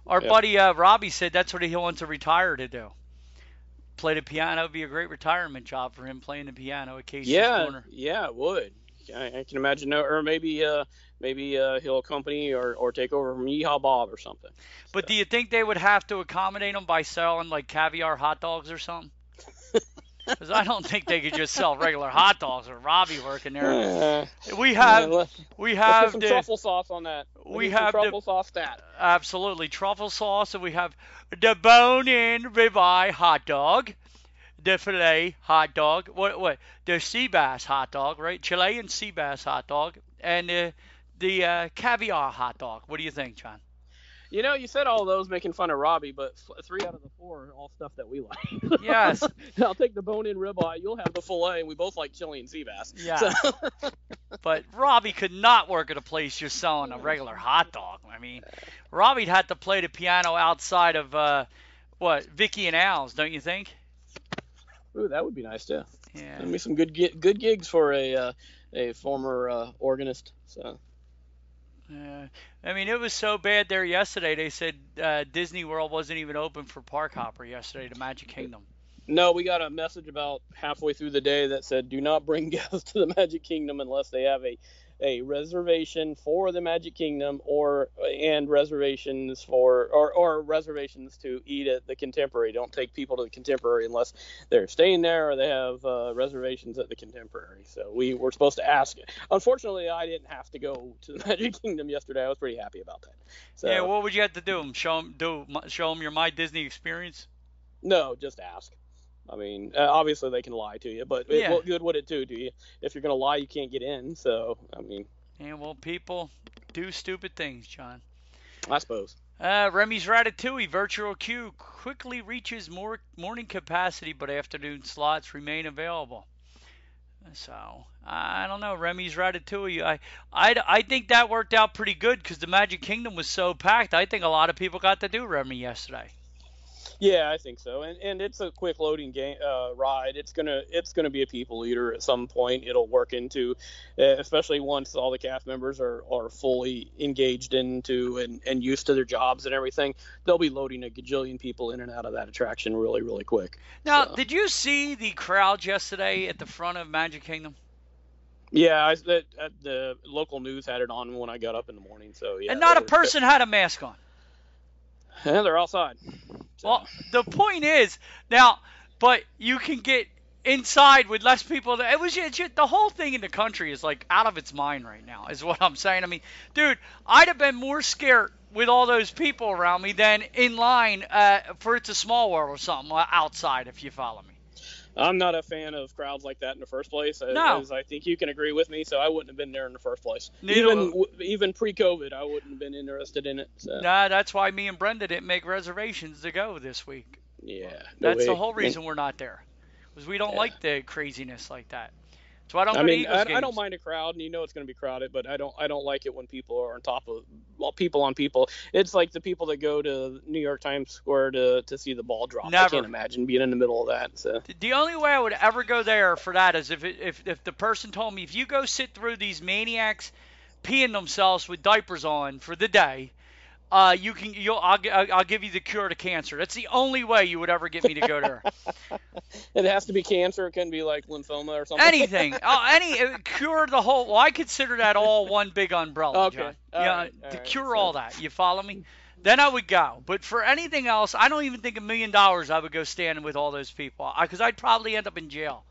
Our Yeah. buddy uh, Robbie said that's what he wants to retire to do. Play the piano would be a great retirement job for him playing the piano at Casey's yeah, Corner. yeah, it would. I, I can imagine, or maybe uh, maybe uh, he'll accompany or, or take over from Yeehaw Bob or something. But so. do you think they would have to accommodate him by selling like caviar hot dogs or something? Because I don't think they could just sell regular hot dogs or Robbie working there. we have yeah, we have some the, truffle sauce on that. We have truffle the, sauce that. Absolutely truffle sauce, and we have the bone-in ribeye hot dog, the filet hot dog. What what the sea bass hot dog, right? Chilean sea bass hot dog, and the the uh, caviar hot dog. What do you think, John? You know, you said all those making fun of Robbie, but three out of the four are all stuff that we like. Yes. I'll take the bone-in ribeye. You'll have the fillet, and we both like chili and sea bass. Yeah. So. but Robbie could not work at a place just selling a regular hot dog. I mean, Robbie'd have to play the piano outside of uh, what Vicky and Al's, don't you think? Ooh, that would be nice too. Yeah. Give me some good good gigs for a uh, a former uh, organist. So. Yeah, I mean, it was so bad there yesterday. They said uh, Disney World wasn't even open for Park Hopper yesterday to Magic Kingdom. No, we got a message about halfway through the day that said, "Do not bring guests to the Magic Kingdom unless they have a a reservation for the Magic Kingdom or and reservations for or, or reservations to eat at the Contemporary. Don't take people to the Contemporary unless they're staying there or they have uh, reservations at the Contemporary. So we were supposed to ask. Unfortunately, I didn't have to go to the Magic Kingdom yesterday. I was pretty happy about that. So, yeah, what would you have to do? Show them do show them your My Disney experience? No, just ask. I mean, uh, obviously they can lie to you, but yeah. what good would it do to you? If you're going to lie, you can't get in. So, I mean. Yeah, well, people do stupid things, John. I suppose. Uh, Remy's Ratatouille virtual queue quickly reaches more morning capacity, but afternoon slots remain available. So I don't know. Remy's Ratatouille. I I, I think that worked out pretty good because the Magic Kingdom was so packed. I think a lot of people got to do Remy yesterday. Yeah, I think so, and and it's a quick loading game uh, ride. It's gonna it's gonna be a people eater at some point. It'll work into, uh, especially once all the cast members are, are fully engaged into and, and used to their jobs and everything. They'll be loading a gajillion people in and out of that attraction really really quick. Now, so. did you see the crowd yesterday at the front of Magic Kingdom? Yeah, I, the, the local news had it on when I got up in the morning. So yeah, and not a person had a mask on. Yeah, they're outside. So. Well, the point is now, but you can get inside with less people. It was just, the whole thing in the country is like out of its mind right now. Is what I'm saying. I mean, dude, I'd have been more scared with all those people around me than in line uh, for It's a Small World or something uh, outside. If you follow me. I'm not a fan of crowds like that in the first place. Uh, no. As I think you can agree with me, so I wouldn't have been there in the first place. Neither even even pre-COVID, I wouldn't have been interested in it. So. Nah, that's why me and Brenda didn't make reservations to go this week. Yeah. That's way. the whole reason we're not there, because we don't yeah. like the craziness like that. So I don't. I mean, I, I, don't mind a crowd, and you know it's going to be crowded, but I don't. I don't like it when people are on top of well, people on people. It's like the people that go to New York Times Square to, to see the ball drop. Never. I can't imagine being in the middle of that. So. The only way I would ever go there for that is if it, if if the person told me if you go sit through these maniacs peeing themselves with diapers on for the day uh, you can you'll I'll, I'll give you the cure to cancer. That's the only way you would ever get me to go there. it has to be cancer. It can be like lymphoma or something. Anything. oh, any cure the whole. Well, I consider that all one big umbrella. Okay. John. All yeah, right, to right, cure so. all that. You follow me? Then I would go. But for anything else, I don't even think a million dollars I would go standing with all those people because I'd probably end up in jail.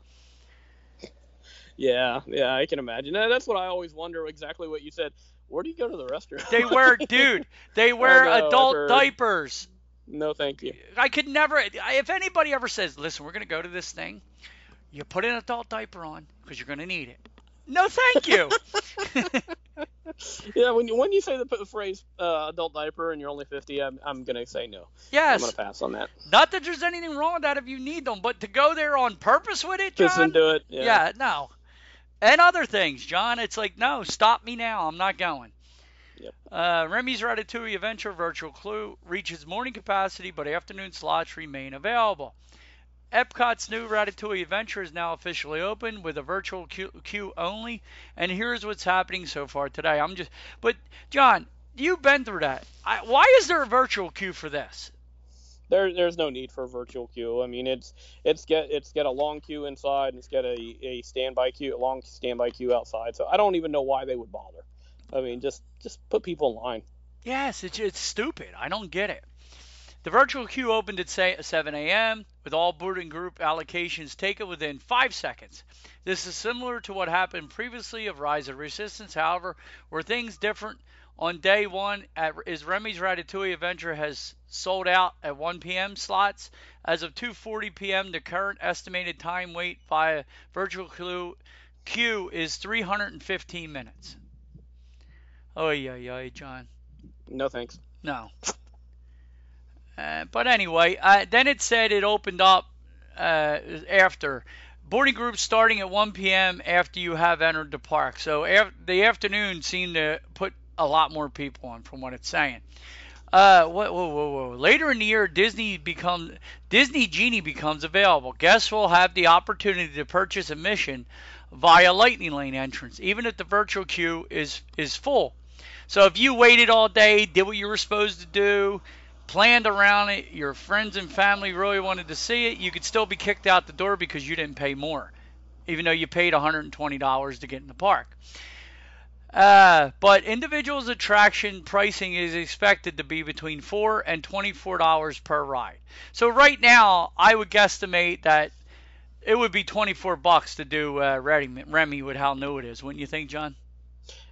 Yeah, yeah, I can imagine. That's what I always wonder. Exactly what you said where do you go to the restroom? They wear, dude. They wear know, adult diapers. No, thank you. I could never. If anybody ever says, "Listen, we're gonna go to this thing," you put an adult diaper on because you're gonna need it. No, thank you. yeah, when you when you say the, the phrase uh, adult diaper and you're only 50, I'm I'm gonna say no. Yes. I'm gonna pass on that. Not that there's anything wrong with that if you need them, but to go there on purpose with it, John. Just do it. Yeah. yeah. No and other things, John. It's like, no, stop me now. I'm not going. Yep. Uh, Remy's Ratatouille Adventure Virtual Clue reaches morning capacity, but afternoon slots remain available. Epcot's new Ratatouille Adventure is now officially open with a virtual queue, queue only. And here's what's happening so far today. I'm just, but John, you've been through that. I, why is there a virtual queue for this? There there's no need for a virtual queue. I mean, it's it's get it's got a long queue inside and it's got a, a standby queue, a long standby queue outside. So I don't even know why they would bother. I mean, just just put people in line. Yes, it's it's stupid. I don't get it. The virtual queue opened at say 7 a.m. with all boarding group allocations taken within five seconds. This is similar to what happened previously of Rise of Resistance. However, were things different on day one at, is Remy's Ratatouille Adventure has sold out at 1 p.m. slots. As of 2:40 p.m., the current estimated time wait via virtual queue, queue is 315 minutes. Oh yeah, yeah, John. No thanks. No. Uh, but anyway, uh, then it said it opened up uh, after boarding groups starting at 1 p.m. after you have entered the park. So af- the afternoon seemed to put a lot more people on, from what it's saying. Uh, whoa, whoa, whoa, whoa. Later in the year, Disney becomes Disney Genie becomes available. Guests will have the opportunity to purchase admission via Lightning Lane entrance, even if the virtual queue is is full. So if you waited all day, did what you were supposed to do, planned around it, your friends and family really wanted to see it, you could still be kicked out the door because you didn't pay more, even though you paid $120 to get in the park. Uh, but individuals attraction pricing is expected to be between four and twenty-four dollars per ride. So right now, I would guesstimate that it would be twenty-four bucks to do uh, Remy, Remy with how new it is. Wouldn't you think, John?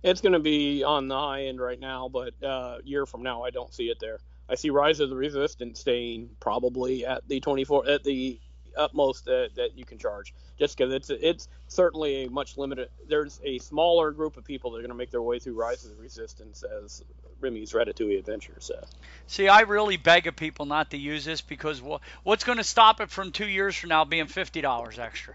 It's going to be on the high end right now, but uh, year from now, I don't see it there. I see Rise of the Resistance staying probably at the 24 at the utmost that you can charge, just because it's it's certainly a much limited. There's a smaller group of people that are going to make their way through Rise of the Resistance as Remy's Ratatouille Adventure. So, see, I really beg of people not to use this because what's going to stop it from two years from now being fifty dollars extra?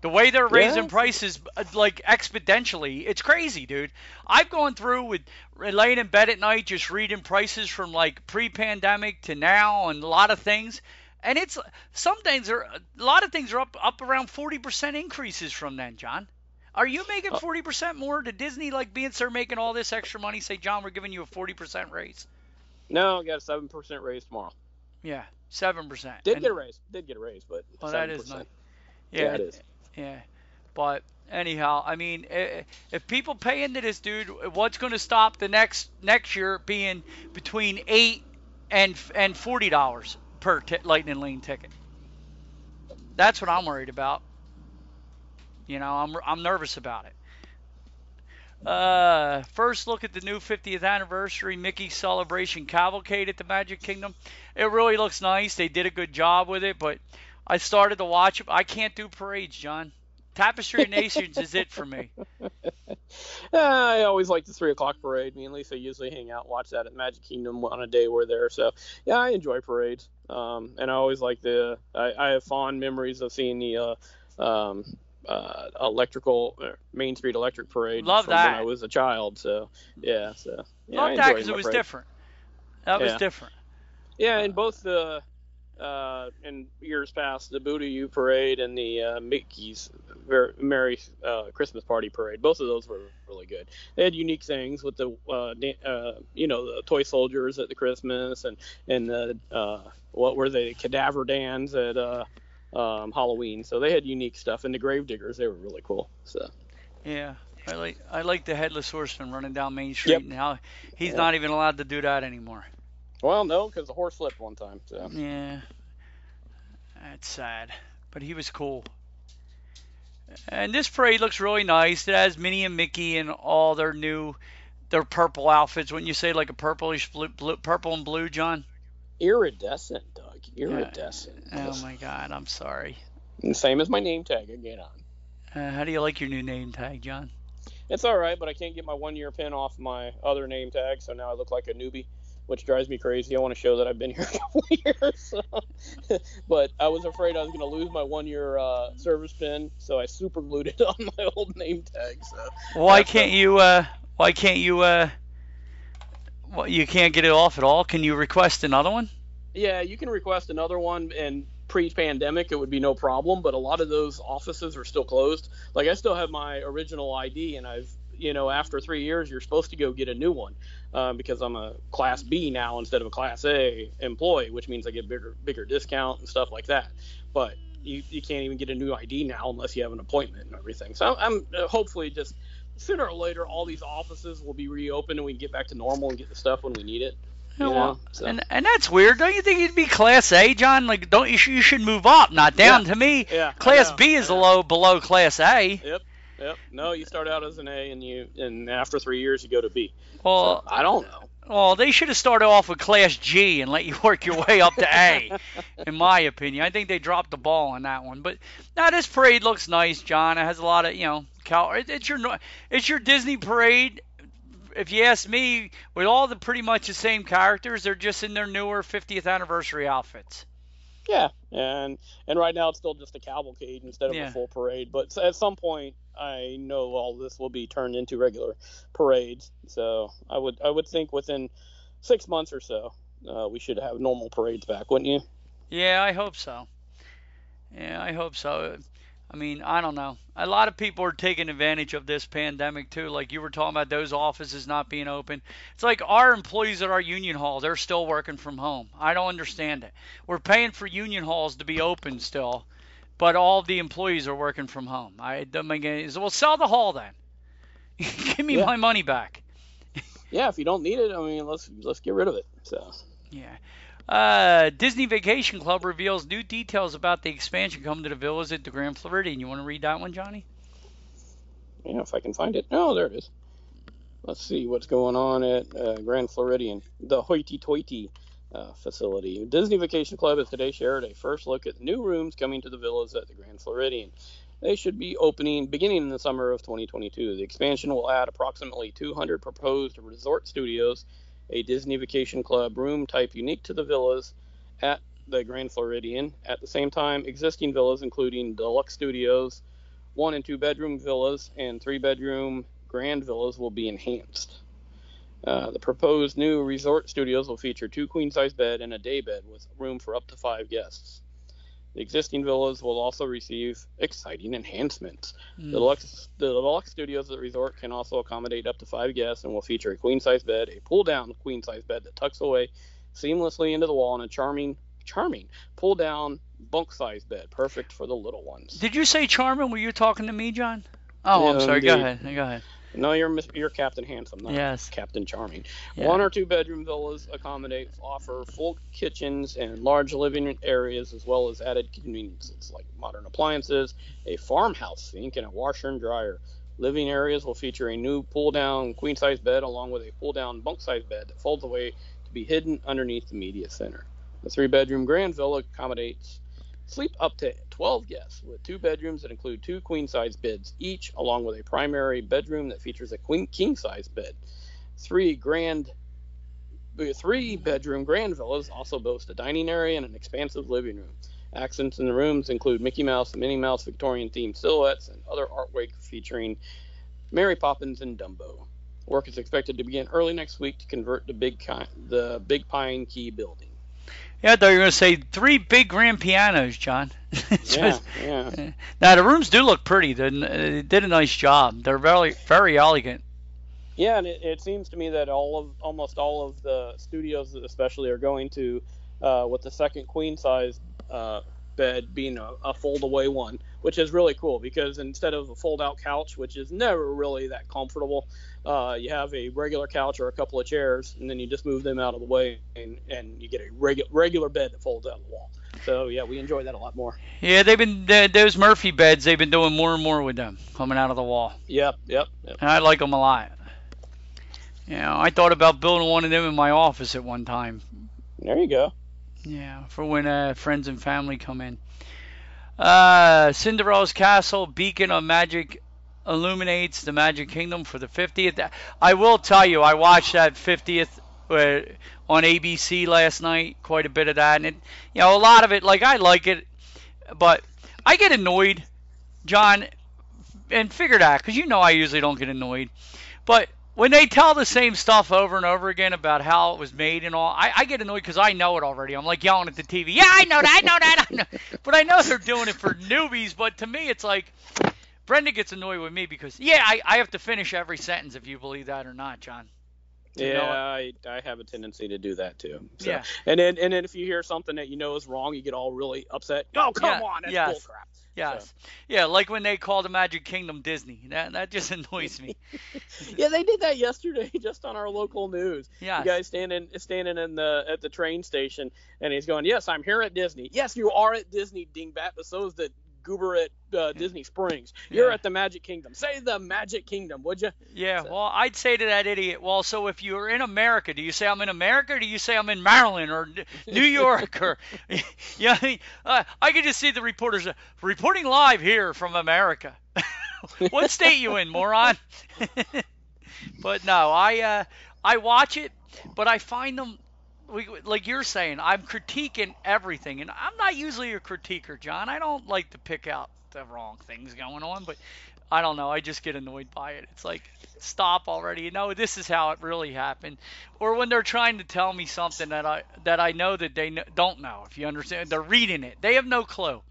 The way they're raising yeah. prices uh, like exponentially, it's crazy, dude. I've gone through with laying in bed at night just reading prices from like pre-pandemic to now and a lot of things. And it's some things are a lot of things are up up around 40% increases from then, John. Are you making 40% uh, more? to Disney like being sir making all this extra money say, "John, we're giving you a 40% raise"? No, I got a 7% raise tomorrow. Yeah, 7%. Did and, get a raise. Did get a raise, but well, 7%. that is nice. Yeah, yeah it is. Yeah. But anyhow, I mean, if people pay into this, dude, what's going to stop the next next year being between eight and and forty dollars per t- Lightning Lane ticket? That's what I'm worried about. You know, I'm I'm nervous about it. Uh, first look at the new 50th anniversary Mickey Celebration Cavalcade at the Magic Kingdom. It really looks nice. They did a good job with it, but I started to watch it. I can't do parades, John. Tapestry of Nations is it for me. I always like the three o'clock parade. Me and Lisa usually hang out, watch that at Magic Kingdom on a day we're there. So yeah, I enjoy parades. Um, and I always like the. I, I, have fond memories of seeing the uh, um, uh, electrical uh, Main Street Electric Parade. Love from that. When I was a child. So yeah. So yeah, love that because it was parade. different. That was different. Yeah, and both the uh, in years past, the Boo-To-You parade and the uh, Mickey's Merry uh, Christmas Party parade. Both of those were really good. They had unique things with the, uh, uh, you know, the toy soldiers at the Christmas and and the uh, what were they, cadaver dans at uh, um, Halloween. So they had unique stuff. And the grave diggers, they were really cool. So. Yeah, I like I like the headless horseman running down Main Street yep. and how he's not even allowed to do that anymore. Well, no, because the horse slipped one time. So. Yeah, that's sad. But he was cool. And this parade looks really nice. It has Minnie and Mickey and all their new, their purple outfits. Wouldn't you say like a purplish blue, blue purple and blue, John. Iridescent, Doug. Iridescent. Yeah. Oh my God, I'm sorry. same as my name tag again on. Uh, how do you like your new name tag, John? It's all right, but I can't get my one year pin off my other name tag, so now I look like a newbie which drives me crazy. I want to show that I've been here a couple years. So. but I was afraid I was going to lose my one year uh, service pin, so I super glued it on my old name tag. So why can't you? Uh, why can't you? Uh, well, you can't get it off at all. Can you request another one? Yeah, you can request another one, and pre-pandemic it would be no problem. But a lot of those offices are still closed. Like I still have my original ID, and I've you know, after three years, you're supposed to go get a new one uh, because I'm a Class B now instead of a Class A employee, which means I get bigger bigger discount and stuff like that. But you, you can't even get a new ID now unless you have an appointment and everything. So I'm uh, hopefully just sooner or later all these offices will be reopened and we can get back to normal and get the stuff when we need it. You Yeah, know? well, So- and and that's weird. Don't you think you'd be Class A, John? Like, don't you? Should, you should move up, not down. Yeah. To me, Yeah, Class B is I a know. low below Class A. Yep. Yep. No, you start out as an A and you and after three years you go to B. Well, So, I don't know. well, they should have started off with Class G and let you work your way up to A. in my opinion, I think they dropped the ball on that one. But now this parade looks nice, John. It has a lot of you know, Cal. It's your it's your Disney parade. If you ask me, with all the pretty much the same characters, they're just in their newer 50th anniversary outfits. Yeah, and and right now it's still just a cavalcade instead of Yeah. a full parade. But at some point, I know all this will be turned into regular parades. So I would I would think within six months or so, uh, we should have normal parades back, wouldn't you? Yeah, I hope so. Yeah, I hope so. I mean, I don't know. A lot of people are taking advantage of this pandemic too. Like you were talking about those offices not being open. It's like our employees at our union hall, they're still working from home. I don't understand it. We're paying for union halls to be open still, but all the employees are working from home. I don't make any. Well, sell the hall then. Give me Yeah. my money back. Yeah, if you don't need it, I mean, let's let's get rid of it. So Yeah. Uh, Disney Vacation Club reveals new details about the expansion coming to the villas at the Grand Floridian. You want to read that one, Johnny? yeah, if I can find it. Oh, there it is. Let's see what's going on at uh, Grand Floridian, the hoity-toity uh, facility. Disney Vacation Club has today shared a first look at the new rooms coming to the villas at the Grand Floridian. They should be opening beginning in the summer of 2022. The expansion will add approximately 200 proposed resort studios, a Disney Vacation Club room type unique to the villas at the Grand Floridian. At the same time, existing villas, including deluxe studios, one and two bedroom villas, and three bedroom grand villas, will be enhanced. Uh, the proposed new resort studios will feature two queen size bed and a day bed with room for up to five guests. The existing villas will also receive exciting enhancements. Hmm. The deluxe, the deluxe studios at the resort can also accommodate up to five guests and will feature a queen size bed, a pull down queen size bed that tucks away seamlessly into the wall, and a charming, charming pull down bunk size bed, perfect for the little ones. Did you say charming? Were you talking to me, John? Oh, I'm Yeah, sorry. Go ahead. Go ahead. No, you're you're Captain Handsome, not Yes. Captain Charming. Yeah. One or two bedroom villas accommodate offer full kitchens and large living areas as well as added conveniences like modern appliances, a farmhouse sink, and a washer and dryer. Living areas will feature a new pull down queen size bed along with a pull down bunk size bed that folds away to be hidden underneath the media center. The three bedroom grand villa accommodates sleep up to 12 guests with two bedrooms that include two queen size beds each, along with a primary bedroom that features a queen king size bed. Three grand uh, three bedroom grand villas also boast a dining area and an expansive living room. Accents in the rooms include Mickey Mouse, Minnie Mouse, Victorian themed silhouettes, and other artwork featuring Mary Poppins and Dumbo. Work is expected to begin early next week to convert the Big, the Big Pine Key building. Yeah, I thought you were going to say three big grand pianos, John. Yeah, yeah. Now the rooms do look pretty. They they did a nice job. They're very very elegant. Yeah, and it, it seems to me that all of almost all of the studios, especially, are going to uh, with the second queen size uh, bed being a, a fold away one, which is really cool because instead of a fold out couch, which is never really that comfortable, uh, you have a regular couch or a couple of chairs, and then you just move them out of the way, and, and you get a regu- regular bed that folds out of the wall. So yeah, we enjoy that a lot more. Yeah, they've been th- those Murphy beds. They've been doing more and more with them coming out of the wall, Yep, yep, yep. and I like them a lot. Yeah, I thought about building one of them in my office at one time. There you go. Yeah, for when uh, friends and family come in. Uh, Cinderella's Castle, Beacon of Magic illuminates the Magic Kingdom for the 50th. I will tell you, I watched that 50th uh, on ABC last night, quite a bit of that, and it, you know, a lot of it, like I like it, but I get annoyed, John, and figure that because you know I usually don't get annoyed, but when they tell the same stuff over and over again about how it was made and all, I, I get annoyed because I know it already. I'm like yelling at the TV. Yeah, I know that. I know that. I know. But I know they're doing it for newbies. But to me, it's like, Brenda gets annoyed with me because yeah, I, I have to finish every sentence if you believe that or not, John. You yeah, I, I have a tendency to do that too. So, yeah. And then and then if you hear something that you know is wrong, you get all really upset. Oh come yeah, on, that's yes. bullcrap. Yes. So. Yeah, like when they call the Magic Kingdom Disney. That that just annoys me. yeah, they did that yesterday just on our local news. Yeah. Guy standing standing in the at the train station and he's going, Yes, I'm here at Disney. Yes, you are at Disney, dingbat, but so is the goober at uh, Disney Springs. You're Yeah. at the Magic Kingdom. Say the Magic Kingdom, would you? Yeah, So- well, I'd say to that idiot, well, so if you're in America, do you say I'm in America or do you say I'm in Maryland or New York or yeah, I, mean, uh, I could just see the reporters uh, reporting live here from America. what state you in, moron? but no, I uh, I watch it, but I find them we, like you're saying, I'm critiquing everything, and I'm not usually a critiquer, John. I don't like to pick out the wrong things going on, but I don't know. I just get annoyed by it. It's like, stop already. You know, this is how it really happened. Or when they're trying to tell me something that I that I know that they don't know. If you understand, they're reading it. They have no clue.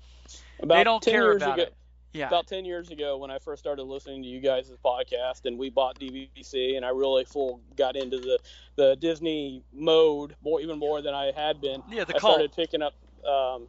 About they don't 10 care about ago, it. Yeah. About 10 years ago, when I first started listening to you guys' podcast, and we bought DVC, and I really full got into the, the Disney mode more, even more than I had been. Yeah, the I started picking up um,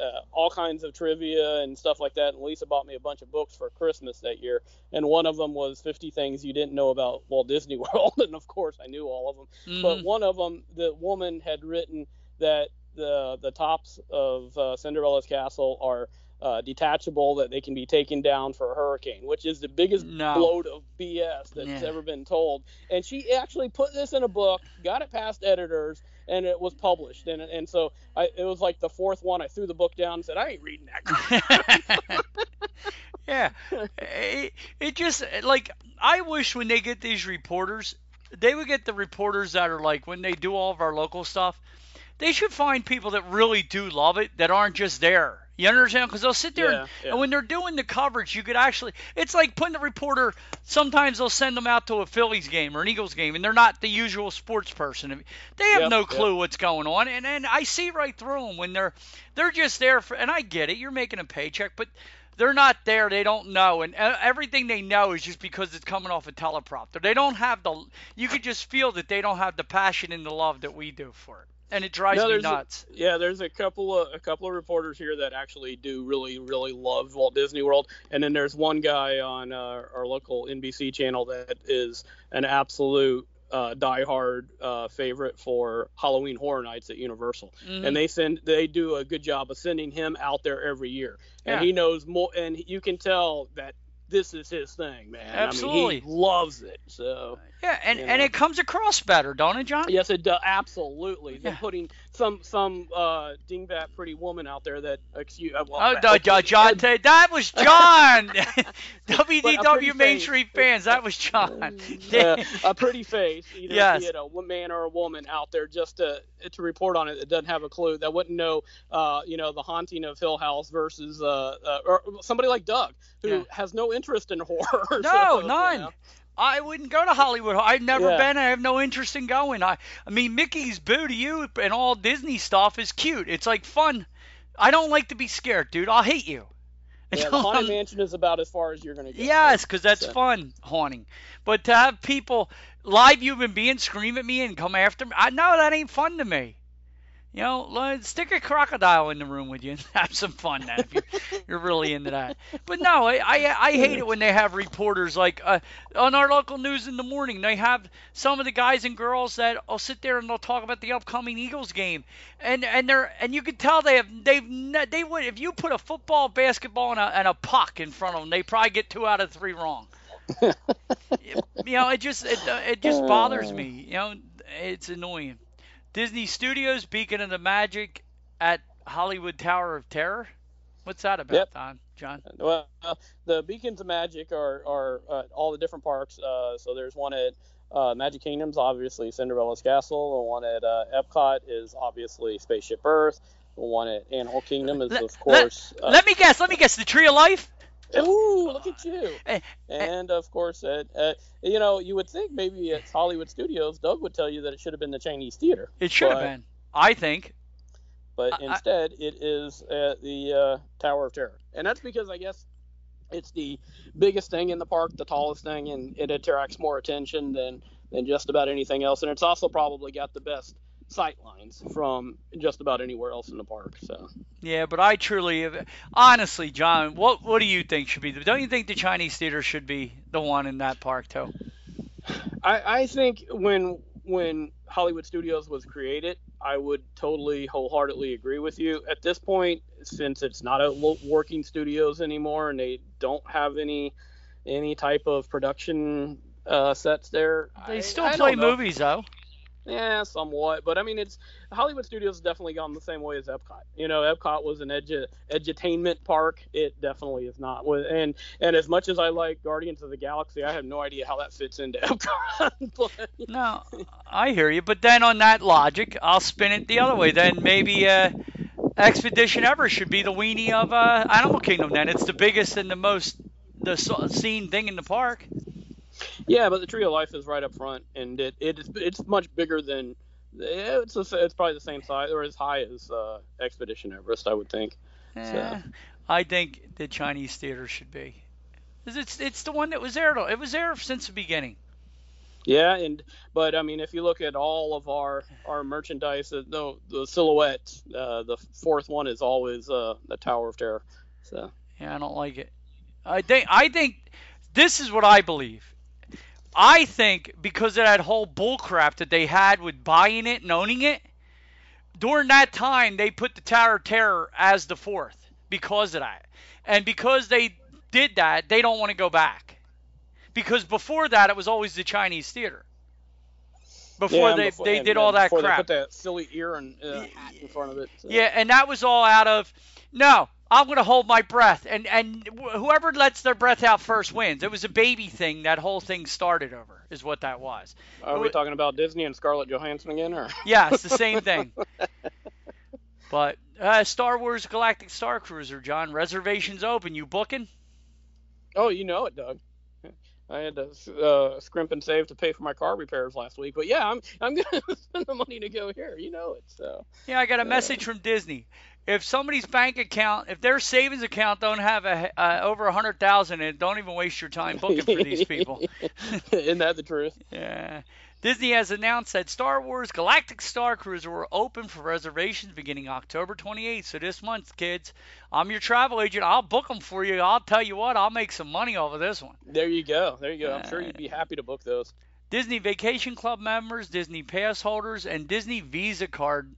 uh, all kinds of trivia and stuff like that. And Lisa bought me a bunch of books for Christmas that year, and one of them was 50 Things You Didn't Know About Walt Disney World, and of course I knew all of them. Mhm. But one of them, the woman had written that the the tops of uh, Cinderella's castle are uh, detachable, that they can be taken down for a hurricane, which is the biggest No. load of BS that's Yeah. ever been told. And she actually put this in a book, got it past editors, and it was published. And and so I, it was like the fourth one. I threw the book down and said, I ain't reading that. crap." yeah. It, it just like I wish when they get these reporters, they would get the reporters that are like when they do all of our local stuff. They should find people that really do love it that aren't just there. You understand? Because they'll sit there Yeah, and, yeah. and when they're doing the coverage, you could actually. It's like putting the reporter. Sometimes they'll send them out to a Phillies game or an Eagles game, and they're not the usual sports person. They have Yep, no yep. clue what's going on, and and I see right through them when they're they're just there for. And I get it, you're making a paycheck, but they're not there. They don't know, and everything they know is just because it's coming off a teleprompter. They don't have the. You could just feel that they don't have the passion and the love that we do for it, and it drives No, me there's a- nuts. Yeah, there's a couple of a couple of reporters here that actually do really really love Walt Disney World, and then there's one guy on uh, our local NBC channel that is an absolute uh, diehard uh, favorite for Halloween Horror Nights at Universal, Mhm. and they send they do a good job of sending him out there every year, and Yeah. he knows more, and you can tell that this is his thing, man. I Absolutely. mean, he loves it. So yeah, and you and it comes across better, don't it, John? Yes, it does. Absolutely. They're putting some some uh, dingbat pretty woman out there that excuse. Uh, well, Oh, uh, no, John, John, that was John. But a pretty WDW Main. Street fans, that was John. uh, a pretty face, either Yes. be it a man or a woman out there just to to report on it that doesn't have a clue, that wouldn't know, uh, you know, the haunting of Hill House versus uh, uh or somebody like Doug who Yeah. has no interest in horror. No, so, you none. know. I wouldn't go to Hollywood. I've never Yeah. been. I have no interest in going. I, I mean, Mickey's Boo to you and all Disney stuff is cute. It's like fun. I don't like to be scared, dude. I'll hate you. Yeah, the haunted mansion is about as far as you're gonna get. Yes, because that's So- fun haunting. But to have people live human beings scream at me and come after me, I know that ain't fun to me. You know, stick a crocodile in the room with you and have some fun then if you're, you're really into that. But no, I, I I hate it when they have reporters like uh, on our local news in the morning. They have some of the guys and girls that will sit there and they'll talk about the upcoming Eagles game, and and they're and you can tell they have they've they would if you put a football, basketball, and a, and a puck in front of them, they probably get two out of three wrong. you know, it just it, it just bothers me. You know, it's annoying. Disney Studios, Beacon of the Magic at Hollywood Tower of Terror. What's that about, Yep. Don? John? Well, uh, the beacons of magic are are uh, all the different parks. Uh, so there's one at uh, Magic Kingdoms, obviously Cinderella's Castle. The one at uh, Epcot is obviously Spaceship Earth. The one at Animal Kingdom is Let- of course. uh, Let me guess. Let me guess. The Tree of Life. Ooh, look at you! And of course, at uh, you know, you would think maybe at Hollywood Studios, Doug would tell you that it should have been the Chinese Theater, It should have been. I think. but I- I- instead it is at the uh, Tower of Terror, and that's because I guess it's the biggest thing in the park, the tallest thing, and it attracts more attention than than just about anything else. And it's also probably got the best sight lines from just about anywhere else in the park. So yeah, but I truly, honestly, John, what what do you think should be? The, don't you think the Chinese theater should be the one in that park too? I, I think when when Hollywood Studios was created, I would totally wholeheartedly agree with you. At this point, since it's not a working studios anymore and they don't have any any type of production uh, sets there, they still I, play movies though. Yeah, somewhat, but I mean, it's Hollywood Studios has definitely gone the same way as Epcot. You know, Epcot was an edu- edutainment park. It definitely is not. And and as much as I like Guardians of the Galaxy, I have no idea how that fits into Epcot. but... No, I hear you, but then on that logic, I'll spin it the other way. Then maybe uh, Expedition Everest should be the weenie of uh, Animal Kingdom. Then it's the biggest and the most the seen thing in the park. Yeah, but the Tree of Life is right up front, and it, it is it's much bigger than it's a, it's probably the same size or as high as uh, Expedition Everest, I would think. Yeah, so. I think the Chinese theater should be. It's it's the one that was there. It was there since the beginning. Yeah, and but I mean, if you look at all of our our merchandise, uh, the the silhouette, uh, the fourth one is always uh, the Tower of Terror. So yeah, I don't like it. I think I think this is what I believe. I think because of that whole bullcrap that they had with buying it and owning it, during that time they put the Tower of Terror as the fourth because of that. And because they did that, they don't want to go back. Because before that, it was always the Chinese theater. Before yeah, they, before, they did all that crap. They put that silly ear and uh, in front of it. So. Yeah, and that was all out of no. I'm going to hold my breath, and and whoever lets their breath out first wins. It was a baby thing. That whole thing started over, is what that was. Are we talking about Disney and Scarlett Johansson again, or? Yeah, it's the same thing. but uh, Star Wars Galactic Star Cruiser, John, reservations open. You booking? Oh, you know it, Doug. I had to uh, scrimp and save to pay for my car repairs last week, but yeah, I'm I'm gonna spend the money to go here. You know it, so. Yeah, I got a message from Disney if somebody's bank account, if their savings account don't have a uh, over a hundred thousand in it, don't even waste your time booking for these people. Isn't that the truth? Yeah. Disney has announced that Star Wars Galactic Star Cruiser will open for reservations beginning October 28th. So this month, kids, I'm your travel agent. I'll book them for you. I'll tell you what, I'll make some money off of this one. There you go. There you go. I'm sure you'd be happy to book those. Disney Vacation Club members, Disney Pass holders, and Disney Visa card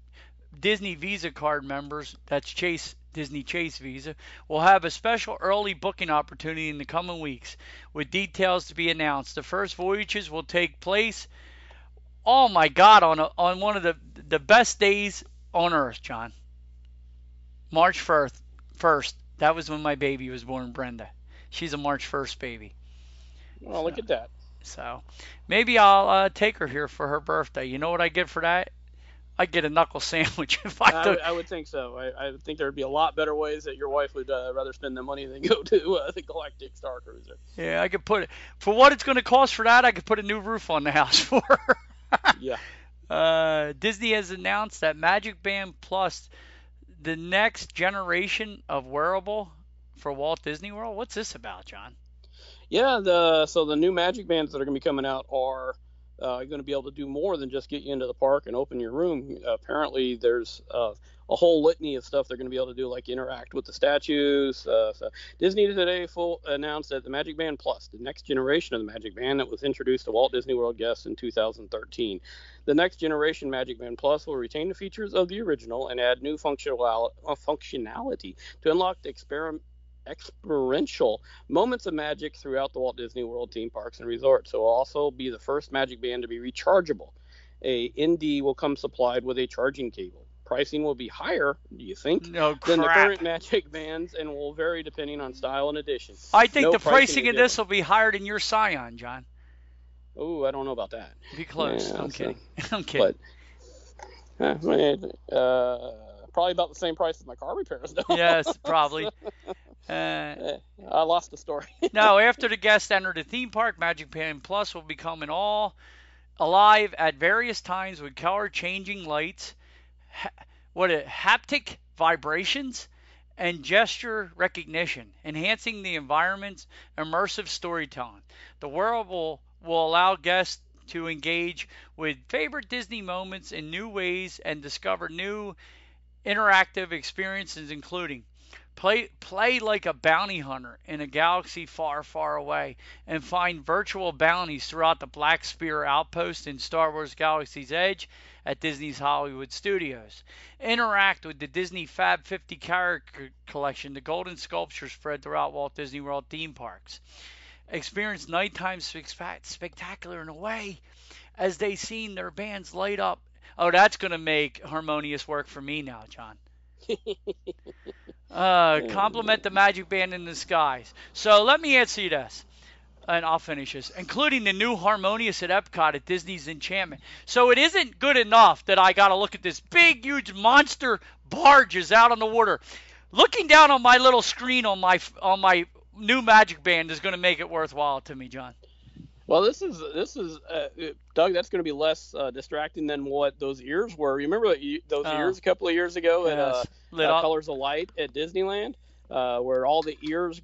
Disney Visa card members, that's Chase Disney Chase Visa, will have a special early booking opportunity in the coming weeks with details to be announced. The first voyages will take place oh my god on a, on one of the the best days on earth, John. March 1st. 1st. That was when my baby was born, Brenda. She's a March 1st baby. Well, so, look at that. So, maybe I'll uh, take her here for her birthday. You know what I get for that? I'd get a knuckle sandwich if I, I would, I would think so. I, I think there'd be a lot better ways that your wife would uh, rather spend the money than go to uh, the Galactic Star Cruiser. Yeah, I could put it for what it's going to cost for that. I could put a new roof on the house for her. yeah. Uh, Disney has announced that Magic Band Plus, the next generation of wearable for Walt Disney World. What's this about, John? Yeah, the so the new Magic Bands that are going to be coming out are uh, going to be able to do more than just get you into the park and open your room. Apparently, there's uh, a whole litany of stuff they're going to be able to do, like interact with the statues. Uh, so Disney today full announced that the Magic Band Plus, the next generation of the Magic Band that was introduced to Walt Disney World guests in 2013. The next generation Magic Band Plus will retain the features of the original and add new functional, uh, functionality to unlock the experiment experiential moments of magic throughout the Walt Disney World theme parks and resorts. So it will also be the first Magic Band to be rechargeable. A ND will come supplied with a charging cable. Pricing will be higher, do you think, no, than the current Magic Bands and will vary depending on style and edition. I think no the pricing, of this will be higher than your Scion, John. Oh, I don't know about that. Be close. Yeah, I'm, so, kidding. I'm kidding. But, uh, probably about the same price as my car repairs, though. Yes, probably. Uh, I lost the story. now, after the guests enter the theme park, Magic Band Plus will become an all alive at various times with color changing lights, ha- what a haptic vibrations, and gesture recognition, enhancing the environment's immersive storytelling. The wearable will allow guests to engage with favorite Disney moments in new ways and discover new interactive experiences, including play, play like a bounty hunter in a galaxy far, far away and find virtual bounties throughout the Black Spire outpost in Star Wars Galaxy's Edge at Disney's Hollywood Studios. Interact with the Disney Fab 50 character collection, the golden sculptures spread throughout Walt Disney World theme parks. Experience nighttime spectacular in a way as they seen their bands light up. Oh, that's going to make harmonious work for me now, John. uh, compliment the magic band in the skies. So let me answer you this and I'll finish this, including the new Harmonious at Epcot at Disney's Enchantment. So it isn't good enough that I got to look at this big, huge monster barges out on the water. Looking down on my little screen on my on my new Magic Band is going to make it worthwhile to me, John. Well, this is this is uh, Doug. That's going to be less uh, distracting than what those ears were. You remember those oh. ears a couple of years ago at yes. uh, Colors of Light at Disneyland, uh, where all the ears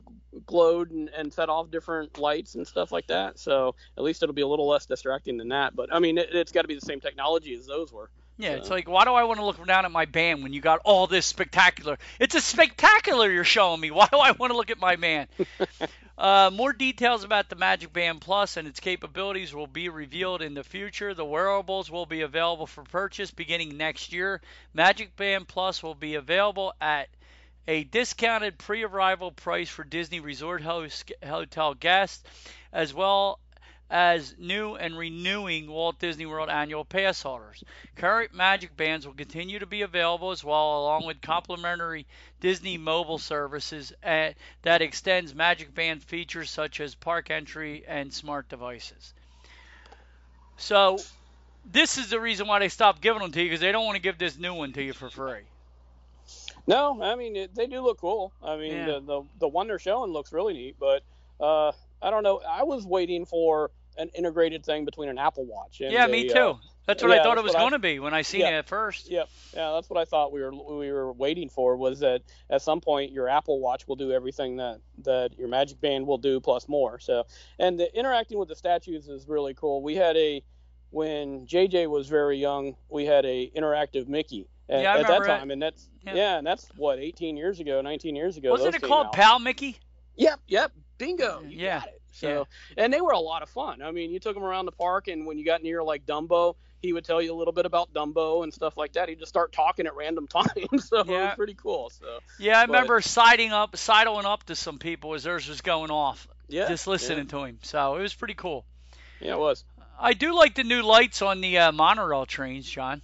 glowed and, and set off different lights and stuff like that. So at least it'll be a little less distracting than that. But I mean, it, has got to be the same technology as those were. Yeah, so. it's like, why do I want to look down at my band when you got all this spectacular? It's a spectacular you're showing me. Why do I want to look at my band? uh, more details about the Magic Band Plus and its capabilities will be revealed in the future. The wearables will be available for purchase beginning next year. Magic Band Plus will be available at a discounted pre-arrival price for Disney Resort host, Hotel guests, as well as new and renewing Walt Disney World annual pass holders. Current Magic Bands will continue to be available as well, along with complimentary Disney mobile services at, that extends Magic Band features such as park entry and smart devices. So, this is the reason why they stopped giving them to you because they don't want to give this new one to you for free. No, I mean it, they do look cool. I mean yeah. the, the, the one they're showing looks really neat, but uh, I don't know. I was waiting for an integrated thing between an Apple Watch. And yeah, a, me too. Uh, that's what yeah, I thought it was going to be when I seen yeah, it at first. Yep. Yeah, that's what I thought we were we were waiting for was that at some point your Apple Watch will do everything that that your Magic Band will do plus more. So, and the interacting with the statues is really cool. We had a when JJ was very young, we had a interactive Mickey at, yeah, at that time, and that's yeah. yeah. and that's what 18 years ago, 19 years ago. Wasn't it called. Pal Mickey? Yep, yep, bingo. You yeah. So, yeah. and they were a lot of fun. I mean, you took them around the park, and when you got near like Dumbo, he would tell you a little bit about Dumbo and stuff like that. He'd just start talking at random times, so yeah. it was pretty cool. So yeah, I but, remember siding up, sidling up to some people as theirs was going off. Yeah, just listening yeah. to him. So it was pretty cool. Yeah, it was. I do like the new lights on the uh, monorail trains, John.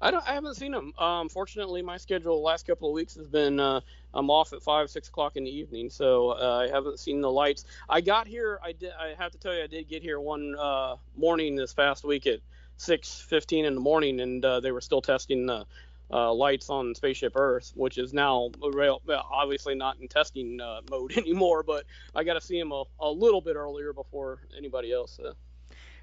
I don't. I haven't seen them. Um, fortunately, my schedule the last couple of weeks has been uh, I'm off at five, six o'clock in the evening, so uh, I haven't seen the lights. I got here. I did. I have to tell you, I did get here one uh, morning this past week at six fifteen in the morning, and uh, they were still testing the uh, lights on Spaceship Earth, which is now real, obviously not in testing uh, mode anymore. But I got to see them a, a little bit earlier before anybody else.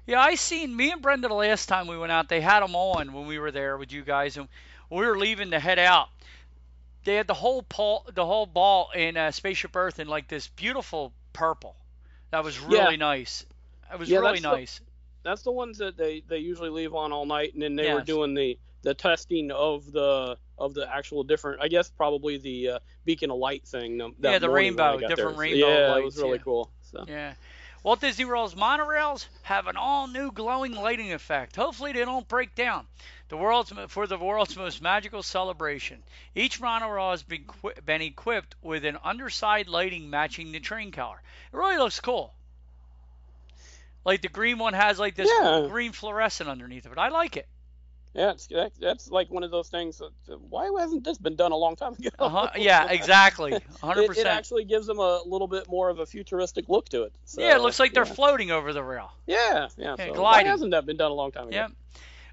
Yeah, I seen me and Brenda the last time we went out. They had them on when we were there with you guys, and we were leaving to head out. They had the whole ball, the whole ball in uh, Spaceship Earth in like this beautiful purple. That was really yeah. nice. It was yeah, really nice. The, that's the ones that they, they usually leave on all night, and then they yes. were doing the the testing of the of the actual different. I guess probably the uh, beacon of light thing. yeah, the rainbow, different there. rainbow. Yeah, lights, it was really yeah. cool. So. Yeah. Walt Disney World's monorails have an all-new glowing lighting effect. Hopefully they don't break down. The world's for the world's most magical celebration. Each monorail has been, been equipped with an underside lighting matching the train color. It really looks cool. Like the green one has like this yeah. green fluorescent underneath of it. I like it. Yeah, it's, that, that's like one of those things. That, why hasn't this been done a long time ago? uh-huh. Yeah, exactly. 100%. It, it, actually gives them a little bit more of a futuristic look to it. So, yeah, it looks like they're floating over the rail. Yeah, yeah. yeah so gliding. Why hasn't that been done a long time ago? Yeah.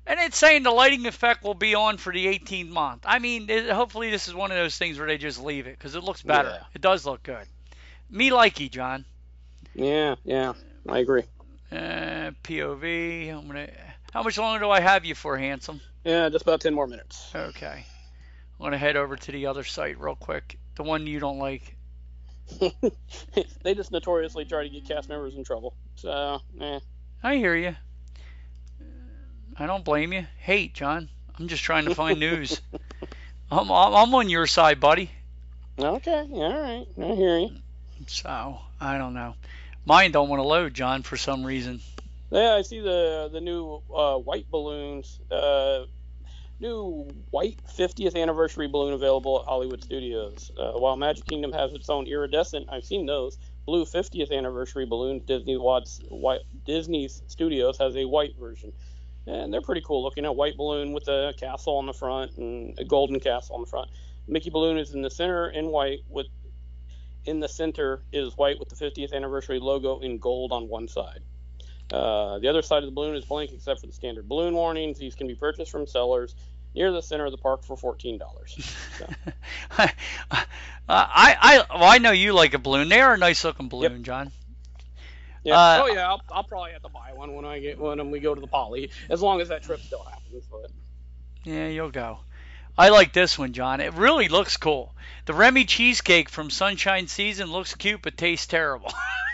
And it's saying the lighting effect will be on for the 18th month. I mean, it, hopefully this is one of those things where they just leave it because it looks better. Yeah. It does look good. Me likey, John. Yeah, yeah, I agree. Uh, POV. I'm gonna how much longer do I have you for, handsome? Yeah, just about 10 more minutes. Okay. I'm gonna head over to the other site real quick, the one you don't like. they just notoriously try to get cast members in trouble. So, eh. I hear you. I don't blame you. Hate, John. I'm just trying to find news. I'm, I'm on your side, buddy. Okay, all right. I hear you. So, I don't know. Mine don't want to load, John, for some reason. Yeah, I see the the new uh, white balloons, uh, new white 50th anniversary balloon available at Hollywood Studios. Uh, while Magic Kingdom has its own iridescent, I've seen those blue 50th anniversary balloons. Disney Watts white Disney Studios has a white version, and they're pretty cool looking. A white balloon with a castle on the front and a golden castle on the front. Mickey balloon is in the center in white with in the center is white with the 50th anniversary logo in gold on one side. Uh, the other side of the balloon is blank except for the standard balloon warnings. These can be purchased from sellers near the center of the park for fourteen dollars. So. I, I, well, I know you like a balloon. They are a nice looking balloon, yep. John. Yeah. Uh, oh yeah, I'll, I'll, probably have to buy one when I get when we go to the Poly, as long as that trip still happens. But. Yeah, you'll go. I like this one, John. It really looks cool. The Remy cheesecake from Sunshine Season looks cute but tastes terrible.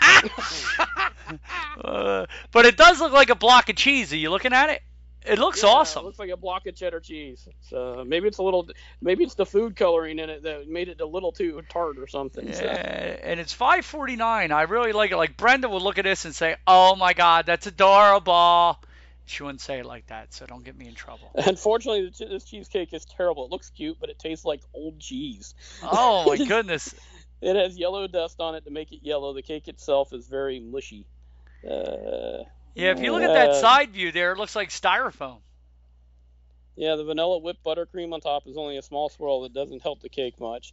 uh, but it does look like a block of cheese. Are you looking at it? It looks yeah, awesome. It looks like a block of cheddar cheese. So maybe it's a little, maybe it's the food coloring in it that made it a little too tart or something. Yeah, so. and it's 5.49. I really like it. Like Brenda would look at this and say, "Oh my God, that's adorable." She wouldn't say it like that, so don't get me in trouble. Unfortunately, this cheesecake is terrible. It looks cute, but it tastes like old cheese. Oh my goodness! it has yellow dust on it to make it yellow. The cake itself is very mushy. Uh, yeah, if you look at that side view there, it looks like styrofoam. Yeah, the vanilla whipped buttercream on top is only a small swirl that doesn't help the cake much.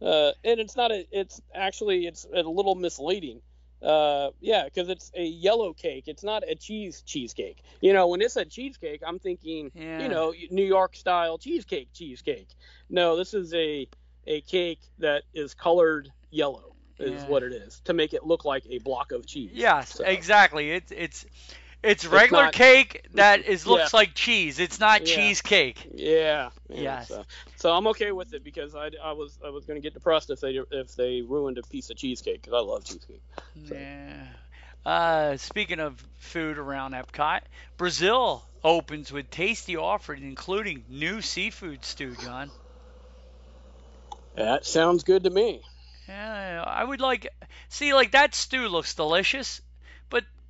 Uh, and it's not a, it's actually it's a little misleading. Uh, yeah, because it's a yellow cake. It's not a cheese cheesecake. You know, when it's a cheesecake, I'm thinking, yeah. you know, New York style cheesecake cheesecake. No, this is a a cake that is colored yellow is Yeah. what it is to make it look like a block of cheese. Yes, So, exactly. It's it's it's regular not- cake that is looks Yeah. like cheese. It's not Yeah. cheesecake. Yeah. yeah, Yes. So, so I'm okay with it because I, I was I was gonna get depressed if they if they ruined a piece of cheesecake because I love cheesecake. So- Yeah. Uh, speaking of food around Epcot, Brazil opens with tasty offerings, including new seafood stew, John. That sounds good to me. Yeah, I would like see like that stew looks delicious,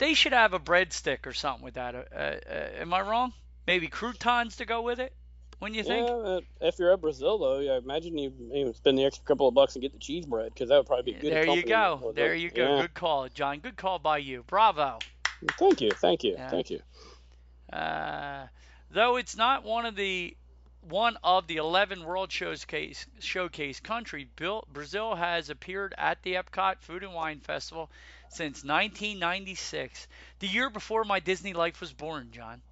they should have a breadstick or something with that. Uh, uh, am I wrong? Maybe croutons to go with it. When you think? Yeah, if you're at Brazil though, I imagine you even spend the extra couple of bucks and get the cheese bread because that would probably be good. there you go. There you go. Yeah. Good call, John. Good call by you. Bravo. Thank you, thank you, Yeah. thank you. Uh, though it's not one of the one of the 11 World Showcase showcase country, Brazil has appeared at the Epcot Food and Wine Festival since 1996, the year before my Disney life was born, John.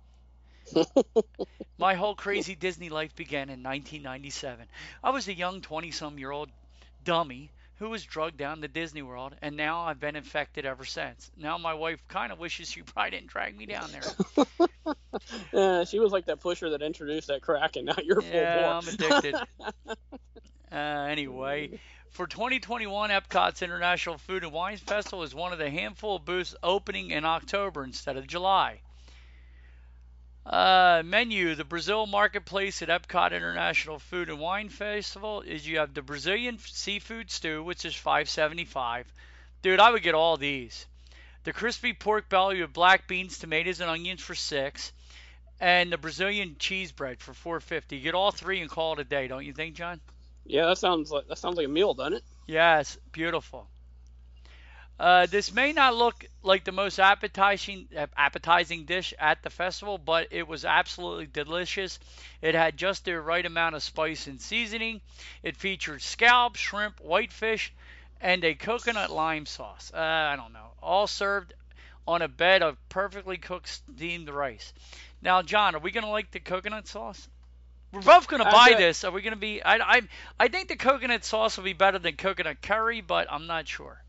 my whole crazy Disney life began in 1997. I was a young 20-some-year-old dummy who was drugged down to Disney World, and now I've been infected ever since. Now my wife kind of wishes she probably didn't drag me down there. Uh, she was like that pusher that introduced that crack, and now you're full Yeah, bore. I'm addicted. uh, anyway, for 2021, Epcot's International Food and Wine Festival is one of the handful of booths opening in October instead of July. Uh, menu: The Brazil Marketplace at Epcot International Food and Wine Festival is you have the Brazilian seafood stew, which is 5.75. Dude, I would get all these. The crispy pork belly with black beans, tomatoes, and onions for six and the Brazilian cheese bread for 450. You get all three and call it a day, don't you think, John? Yeah, that sounds like that sounds like a meal, doesn't it? Yes, beautiful. Uh, this may not look like the most appetizing appetizing dish at the festival, but it was absolutely delicious. It had just the right amount of spice and seasoning. It featured scallops, shrimp, whitefish, and a coconut lime sauce. Uh, I don't know, all served on a bed of perfectly cooked steamed rice. Now, John, are we gonna like the coconut sauce? We're both gonna buy this. Are we gonna be? I, I, I think the coconut sauce will be better than coconut curry, but I'm not sure.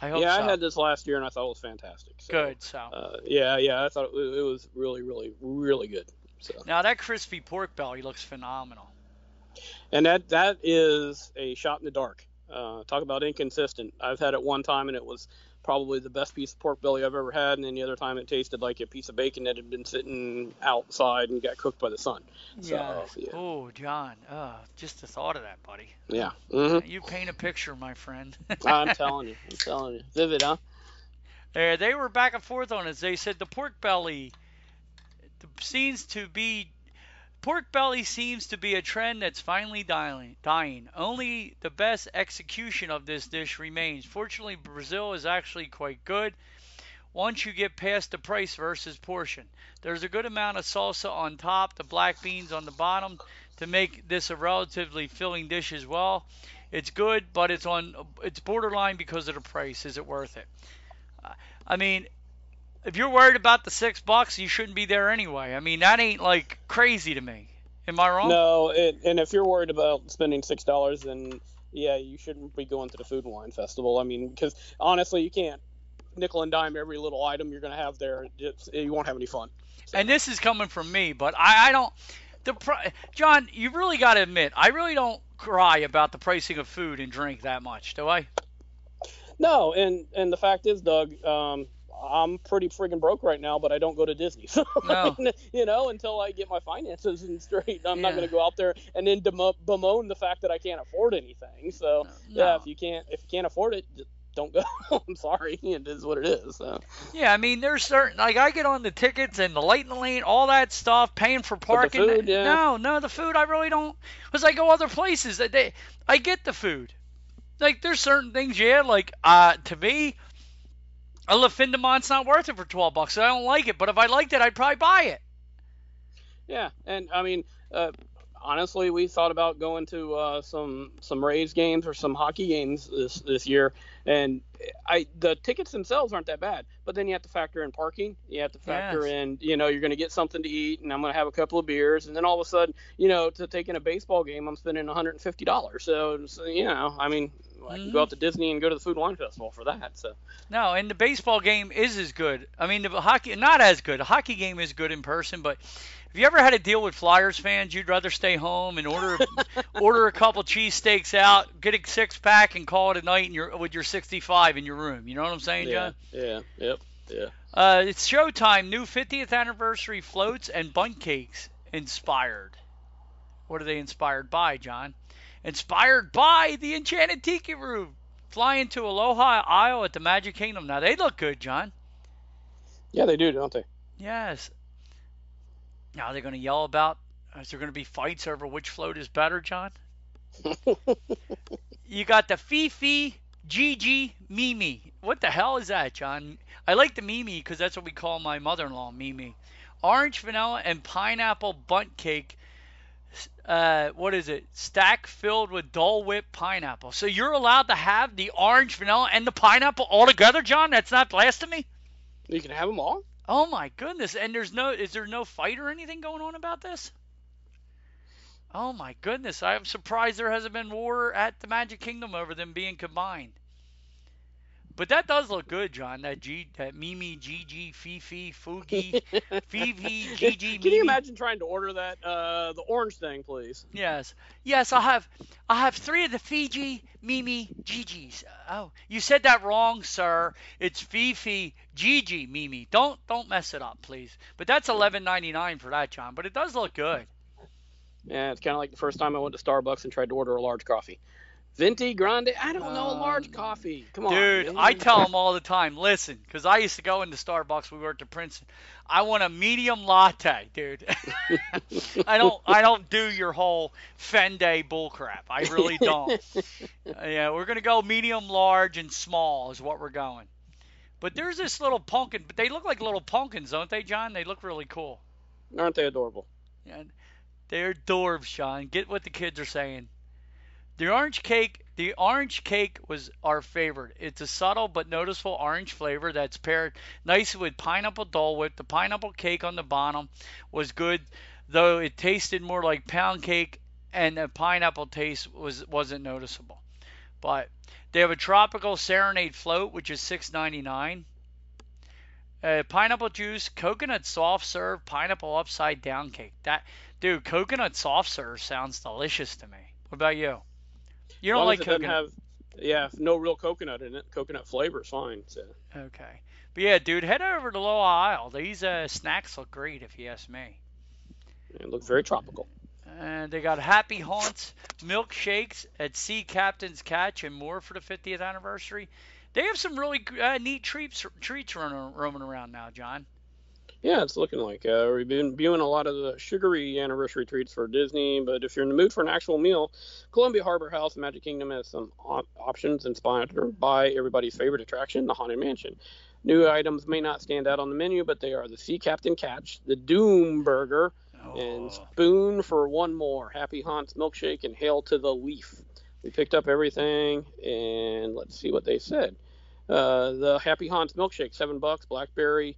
I hope yeah, so. I had this last year and I thought it was fantastic. So, Good. So Uh, yeah, yeah, I thought it, it was really, really, really good. So now that crispy pork belly looks phenomenal. And that that is a shot in the dark. Uh, talk about inconsistent. I've had it one time and it was probably the best piece of pork belly I've ever had, and any other time it tasted like a piece of bacon that had been sitting outside and got cooked by the sun. So, yeah. yeah. Oh, John. Uh, just the thought of that, buddy. Yeah. Mm-hmm. You paint a picture, my friend. I'm telling you. I'm telling you. Vivid, huh? Yeah, they were back and forth on it. They said the pork belly seems to be pork belly seems to be a trend that's finally dying. Only the best execution of this dish remains. Fortunately, Brazil is actually quite good. Once you get past the price versus portion, there's a good amount of salsa on top, the black beans on the bottom to make this a relatively filling dish as well. It's good, but it's on it's borderline because of the price. Is it worth it? I mean, if you're worried about the six bucks, you shouldn't be there anyway. I mean, that ain't like crazy to me. Am I wrong? No, it, and if you're worried about spending six dollars, then yeah, you shouldn't be going to the Food and Wine Festival. I mean, because honestly, you can't nickel and dime every little item you're going to have there. It's, you won't have any fun. So. And this is coming from me, but I, I don't. The John, you really got to admit, I really don't cry about the pricing of food and drink that much, do I? No, and and the fact is, Doug, um, I'm pretty friggin' broke right now, but I don't go to Disney. So, no. you know, until I get my finances in straight, I'm yeah. not going to go out there and then bemoan the fact that I can't afford anything. So, no. yeah, if you can't if you can't afford it, don't go. I'm sorry, it is what it is. So. Yeah, I mean, there's certain like I get on the tickets and the light and the lane, all that stuff, paying for parking. Food, yeah. No, no, the food I really don't. Because I go other places that they, I get the food. Like there's certain things, yeah. Like uh, to me, a de not worth it for 12 bucks. I don't like it, but if I liked it, I'd probably buy it. Yeah, and I mean, uh, honestly, we thought about going to uh, some some Rays games or some hockey games this this year, and I the tickets themselves aren't that bad, but then you have to factor in parking, you have to factor yes. in, you know, you're going to get something to eat, and I'm going to have a couple of beers, and then all of a sudden, you know, to take in a baseball game, I'm spending 150 dollars. So, so, you know, I mean, I can go out to Disney and go to the Food and Wine Festival for that. So. No, and the baseball game is as good. I mean, the hockey not as good. The hockey game is good in person, but have you ever had to deal with Flyers fans? You'd rather stay home and order order a couple cheesesteaks out, get a six pack, and call it a night in your with your 65 in your room. You know what I'm saying, yeah, John? Yeah. Yep. Yeah. Uh, it's showtime. New 50th anniversary floats and bundt cakes inspired. What are they inspired by, John? Inspired by the Enchanted Tiki Room. Flying to Aloha Isle at the Magic Kingdom. Now they look good, John. Yeah, they do, don't they? Yes. Now they're going to yell about? Is there going to be fights over which float is better, John? you got the Fifi, Gigi, Mimi. What the hell is that, John? I like the Mimi because that's what we call my mother-in-law, Mimi. Orange vanilla and pineapple bundt cake. Uh, what is it? Stack filled with Dole Whip pineapple. So you're allowed to have the orange vanilla and the pineapple all together, John? That's not blasphemy. You can have them all. Oh my goodness! And there's no is there no fight or anything going on about this? Oh my goodness! I'm surprised there hasn't been war at the Magic Kingdom over them being combined. But that does look good, John. That G, that Mimi, Gigi, Fifi, Fugi, Fifi, Gigi. Mimi. Can you imagine trying to order that uh, the orange thing, please? Yes, yes. I'll have, I'll have three of the Fiji, Mimi, Gigi's. Oh, you said that wrong, sir. It's Fifi, Gigi, Mimi. Don't, don't mess it up, please. But that's eleven ninety nine for that, John. But it does look good. Yeah, it's kind of like the first time I went to Starbucks and tried to order a large coffee. Venti Grande? I don't know. A large um, coffee. Come on. Dude, man. I tell them all the time, listen, because I used to go into Starbucks. We worked at Princeton. I want a medium latte, dude. I don't. I don't do your whole Venti bullcrap. I really don't. yeah, we're gonna go medium, large, and small is what we're going. But there's this little pumpkin. But they look like little pumpkins, don't they, John? They look really cool. Aren't they adorable? Yeah, they're dwarves, Sean. Get what the kids are saying. The orange cake, the orange cake was our favorite. It's a subtle but noticeable orange flavor that's paired nicely with pineapple Dole Whip. The pineapple cake on the bottom was good, though it tasted more like pound cake, and the pineapple taste was wasn't noticeable. But they have a tropical serenade float, which is $6.99. Uh, pineapple juice, coconut soft serve, pineapple upside down cake. That Dude, coconut soft serve sounds delicious to me. What about you? You don't like as it doesn't coconut. have, yeah, no real coconut in it. Coconut flavor is fine. So. Okay. But yeah, dude, head over to Aloha Isle. These uh, snacks look great, if you ask me. It looks very tropical. And they got Happy Haunts milkshakes at Sea Captain's Catch and more for the 50th anniversary. They have some really uh, neat treats treats running roaming around now, John. Yeah, it's looking like uh, we've been viewing a lot of the sugary anniversary treats for Disney. But if you're in the mood for an actual meal, Columbia Harbor House Magic Kingdom has some op- options inspired by everybody's favorite attraction, the Haunted Mansion. New items may not stand out on the menu, but they are the Sea Captain Catch, the Doom Burger, and Oh. Spoon for one more. Happy Haunts Milkshake and Hail to the Leaf. We picked up everything, and let's see what they said. Uh, the Happy Haunts Milkshake, seven bucks, blackberry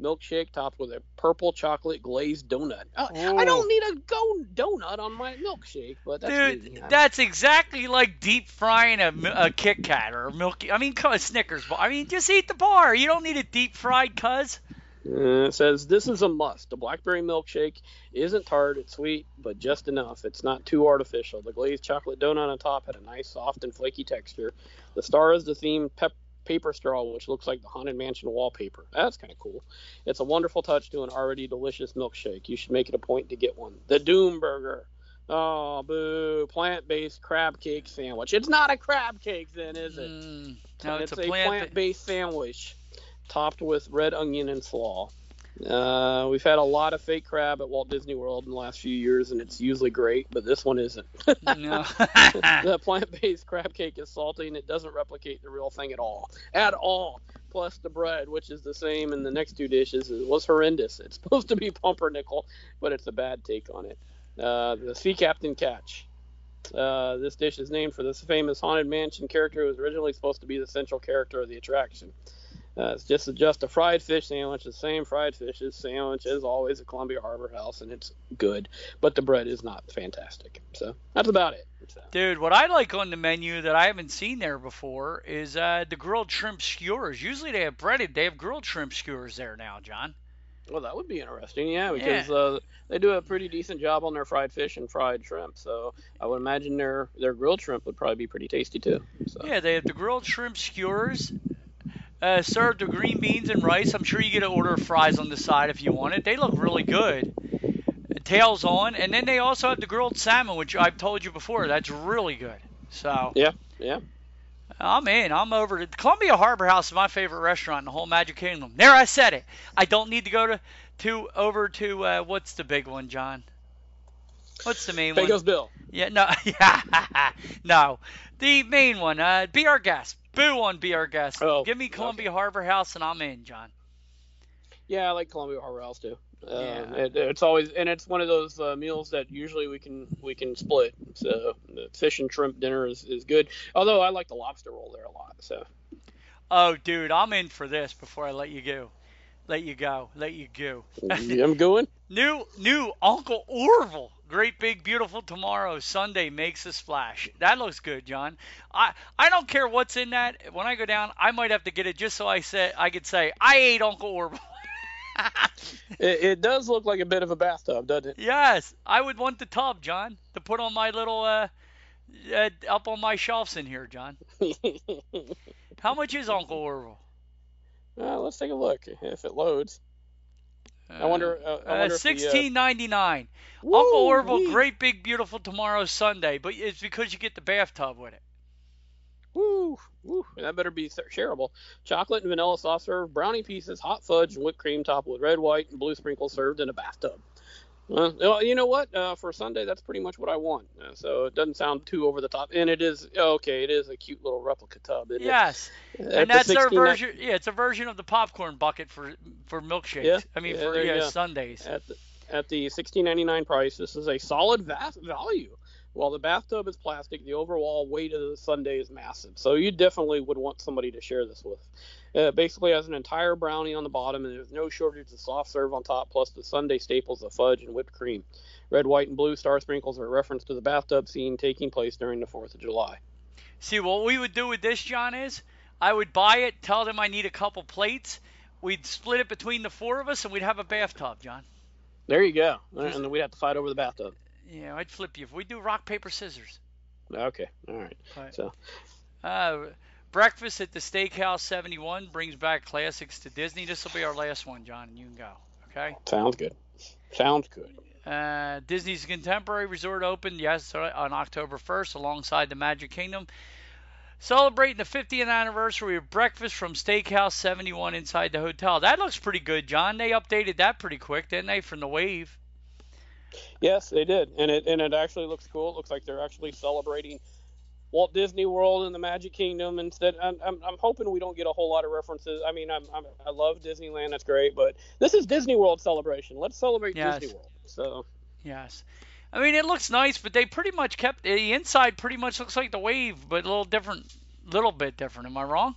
milkshake topped with a purple chocolate glazed donut. Uh, I don't need a go donut on my milkshake, but that's Dude, me. that's exactly like deep frying a, a Kit Kat or a Milky. I mean, come on, Snickers bar. I mean, just eat the bar. You don't need it deep fried, cuz. Uh, it says this is a must. The blackberry milkshake isn't tart, it's sweet, but just enough. It's not too artificial. The glazed chocolate donut on top had a nice, soft, and flaky texture. The star is the themed pep- paper straw, which looks like the haunted mansion wallpaper. That's kind of cool. It's a wonderful touch to an already delicious milkshake. You should make it a point to get one. The Doom Burger. Oh, boo! Plant-based crab cake sandwich. It's not a crab cake, then, is it? Mm, no, it's, it's, a plant. plant-based sandwich topped with red onion and slaw. Uh, we've had a lot of fake crab at Walt Disney World in the last few years, and it's usually great, but this one isn't. no. the plant-based crab cake is salty, and it doesn't replicate the real thing at all. At all. Plus the bread, which is the same in the next two dishes, it was horrendous. It's supposed to be pumpernickel, but it's a bad take on it. Uh, the Sea Captain Catch. Uh, this dish is named for this famous haunted mansion character who was originally supposed to be the central character of the attraction. Uh, it's just a, just a fried fish sandwich, the same fried fishes sandwich as always at Columbia Harbor House, and it's good, but the bread is not fantastic. So that's about it. So, Dude, what I like on the menu that I haven't seen there before is uh, the grilled shrimp skewers. Usually they have breaded. They have grilled shrimp skewers there now, John. well, that would be interesting, yeah, because Uh, they do a pretty decent job on their fried fish and fried shrimp. So I would imagine their their grilled shrimp would probably be pretty tasty too. So. Yeah, they have the grilled shrimp skewers. Uh, served with green beans and rice. I'm sure you get an order of fries on the side if you want it. They look really good. Tails on, and then they also have the grilled salmon, which I've told you before. That's really good. So Yeah, yeah. I'm in. I'm over to Columbia Harbor House is my favorite restaurant in the whole Magic Kingdom. There, I said it. I don't need to go to to over to uh, what's the big one, John? What's the main one? Pecos Bill. Yeah, no, yeah, no. The main one, uh, Be Our Guest. Boo on Be Our Guest. Oh, Give me Columbia Harbor House and I'm in, John. Yeah, I like Columbia Harbor House too. Um, Yeah. it, it's always and it's one of those uh, meals that usually we can we can split. So the fish and shrimp dinner is, is good. Although I like the lobster roll there a lot. So Oh, dude, I'm in for this before I let you go. Let you go. Let you go. I'm going. New, new Uncle Orville. Great big beautiful tomorrow Sundae makes a splash. That looks good, John. I I don't care what's in that. When I go down, I might have to get it just so I say I could say I ate Uncle Orville. It, it does look like a bit of a bathtub, doesn't it? yes, I would want the tub, John, to put on my little uh, uh up on my shelves in here, John. How much is Uncle Orville? Uh, let's take a look if it loads. I wonder. Uh, I wonder uh, sixteen ninety nine. Woo, Uncle Orville, wee. great big beautiful tomorrow Sundae, but it's because you get the bathtub with it. Woo, woo. That better be shareable. Chocolate and vanilla soft serve, brownie pieces, hot fudge, and whipped cream topped with red, white, and blue sprinkles served in a bathtub. Uh, well, you know what? Uh, for Sundae, that's pretty much what I want. Uh, so it doesn't sound too over the top, and it is okay. It is a cute little replica tub. Yes, it? At and the that's their 69 version. Yeah, it's a version of the popcorn bucket for for milkshakes. Yeah, I mean yeah, for you yeah. Sundaes. At the at the 16.99 price, this is a solid va- value. While the bathtub is plastic, the overall weight of the Sundae is massive. So you definitely would want somebody to share this with. Uh, basically has an entire brownie on the bottom, and there's no shortage of soft serve on top, plus the Sundae staples of fudge and whipped cream. Red, white, and blue star sprinkles are a reference to the bathtub scene taking place during the 4th of July. See, what we would do with this, John, is I would buy it, tell them I need a couple plates. We'd split it between the four of us, and we'd have a bathtub, John. There you go. And then we'd have to fight over the bathtub. Yeah, I'd flip you if we do rock paper scissors. Okay. All right. Right. So Uh, breakfast at the Steakhouse 71 brings back classics to Disney. This will be our last one, John, and you can go. Okay. sounds good. Sounds good. Uh, Disney's Contemporary Resort opened yesterday on October 1st alongside the Magic Kingdom. Celebrating the 50th anniversary of breakfast from Steakhouse 71 inside the hotel. That looks pretty good, John. They updated that pretty quick, didn't they, from the wave? Yes, they did, and it and it actually looks cool. It looks like they're actually celebrating Walt Disney World and the Magic Kingdom instead. I'm, I'm, I'm hoping we don't get a whole lot of references. I mean, I'm, I'm I love Disneyland, that's great, but this is Disney World celebration. Let's celebrate Yes. Disney World. So Yes. I mean, it looks nice, but they pretty much kept the inside. Pretty much looks like the wave, but a little different, little bit different. Am I wrong?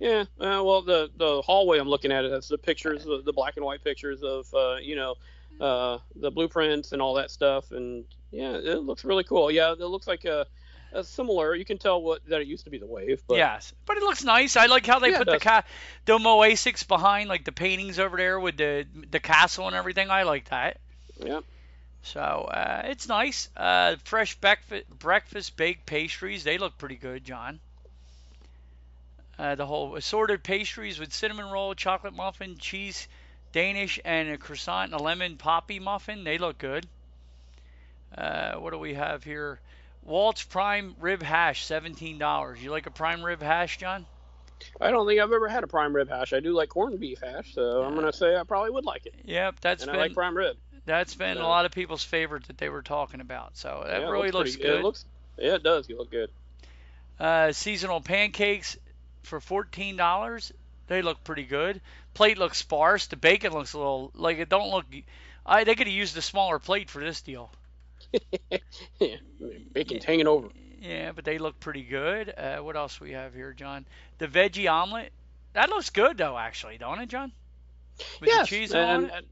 yeah, uh, well the the hallway I'm looking at it. That's the pictures, the, the black and white pictures of uh, you know uh, the blueprints and all that stuff, and yeah, it looks really cool. Yeah, it looks like a, a similar. You can tell what that it used to be the wave, but yes, but it looks nice. I like how they Yeah, put the ca- the Moasics behind, like the paintings over there with the the castle and everything. I like that. yeah. So uh, it's nice. Uh, fresh breakfast, breakfast baked pastries. They look pretty good, John. Uh, the whole assorted pastries with cinnamon roll, chocolate muffin, cheese, Danish, and a croissant and a lemon poppy muffin. They look good. Uh, what do we have here? Walt's prime rib hash, seventeen dollars. You like a prime rib hash, John? I don't think I've ever had a prime rib hash. I do like corned beef hash, so I'm gonna say I probably would like it. Yep, that's and been I like prime rib. that's been a lot of people's favorite that they were talking about. So that Yeah, it really looks, pretty- good. It looks, yeah, it does. You look good. Uh, seasonal pancakes for fourteen dollars. They look pretty good. Plate looks sparse. The bacon looks a little like it don't look. I they could have used a smaller plate for this deal. yeah, bacon's hanging over. Yeah, but they look pretty good. Uh, what else we have here, John? The veggie omelet. That looks good though, actually, don't it, John? With yes, the cheese and, on it.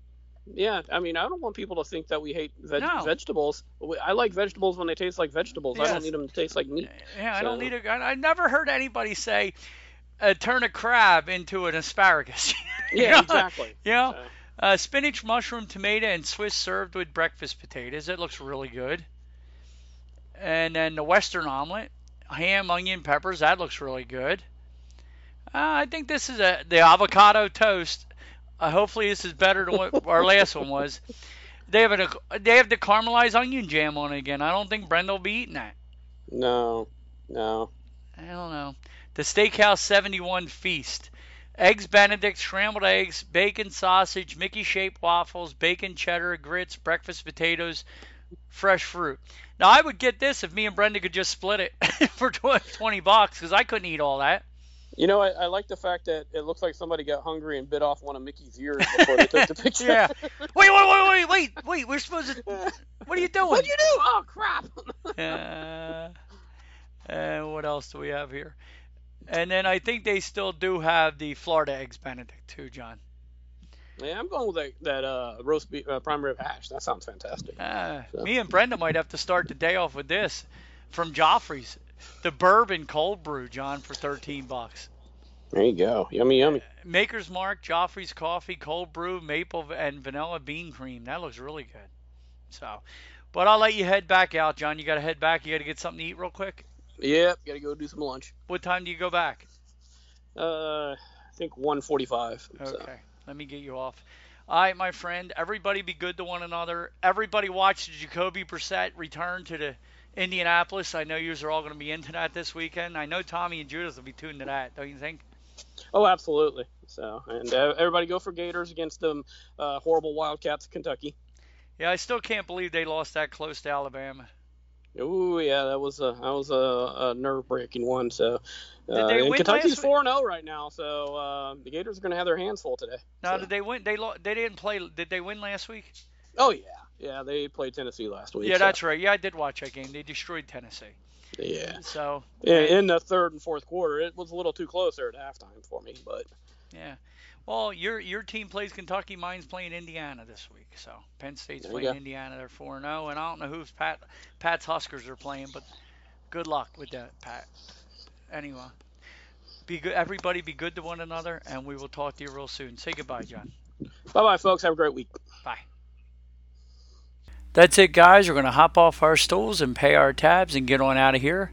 yeah, I mean, I don't want people to think that we hate veg- No. vegetables. I like vegetables when they taste like vegetables. I don't need them to taste like meat. Yeah, I don't so- need a. I never heard anybody say, uh, "Turn a crab into an asparagus." Yeah, know? exactly. You know, So, Uh, spinach, mushroom, tomato, and Swiss served with breakfast potatoes. It looks really good. And then the Western omelet, ham, onion, peppers. That looks really good. Uh, I think this is a the avocado toast. Uh, hopefully, this is better than what our last one was. They have a they have the caramelized onion jam on it again. I don't think Brenda will be eating that. no, no. I don't know. The Steakhouse 71 Feast. Eggs Benedict, scrambled eggs, bacon sausage, Mickey shaped waffles, bacon cheddar, grits, breakfast potatoes, fresh fruit. Now, I would get this if me and Brenda could just split it for tw- 20 bucks because I couldn't eat all that. You know, I, I like the fact that it looks like somebody got hungry and bit off one of Mickey's ears before they took the picture. Yeah. Wait, wait, wait, wait, wait, wait. We're supposed to. What are you doing? What'd you do? Oh crap! uh, and what else do we have here? And then I think they still do have the Florida Eggs Benedict too, John. yeah, I'm going with that, that uh, roast beef, uh, prime rib hash. That sounds fantastic. Uh, So- Me and Brenda might have to start the day off with this from Joffrey's, the bourbon cold brew, John, for 13 bucks. There you go. Yummy, yummy. Maker's Mark, Joffrey's coffee, cold brew, maple and vanilla bean cream. That looks really good. So, but I'll let you head back out, John. You got to head back. You got to get something to eat real quick. Yep, gotta go do some lunch. What time do you go back? Uh, I think 1:45. Okay, So. let me get you off. All right, my friend. Everybody be good to one another. Everybody watch the Jacoby Brissett return to the Indianapolis. I know yous are all going to be into that this weekend. I know Tommy and Judith will be tuned to that. Don't you think? Oh, absolutely. So, and uh, everybody go for Gators against them uh, horrible Wildcats of Kentucky. Yeah, I still can't believe they lost that close to Alabama. Ooh, yeah, that was a that was a, a nerve breaking one. So, Did uh, they and win Kentucky's four zero right now. So uh, the Gators are gonna have their hands full today. Now, So- did they win? They lo- they didn't play. Did they win last week? Oh yeah, yeah, they played Tennessee last week. Yeah, so, that's right. Yeah, I did watch that game. They destroyed Tennessee. yeah. So Yeah, in the third and fourth quarter, it was a little too close there at halftime for me, but yeah. Well, your your team plays Kentucky. Mine's playing Indiana this week. So Penn State's There playing. Indiana. They're four zero, oh, and I don't know who's Pat Pat's Huskers are playing, but good luck with that, Pat. Anyway, be good. Everybody, be good to one another, and we will talk to you real soon. Say goodbye, John. bye bye, folks. Have a great week. Bye. That's it, guys. We're going to hop off our stools and pay our tabs and get on out of here.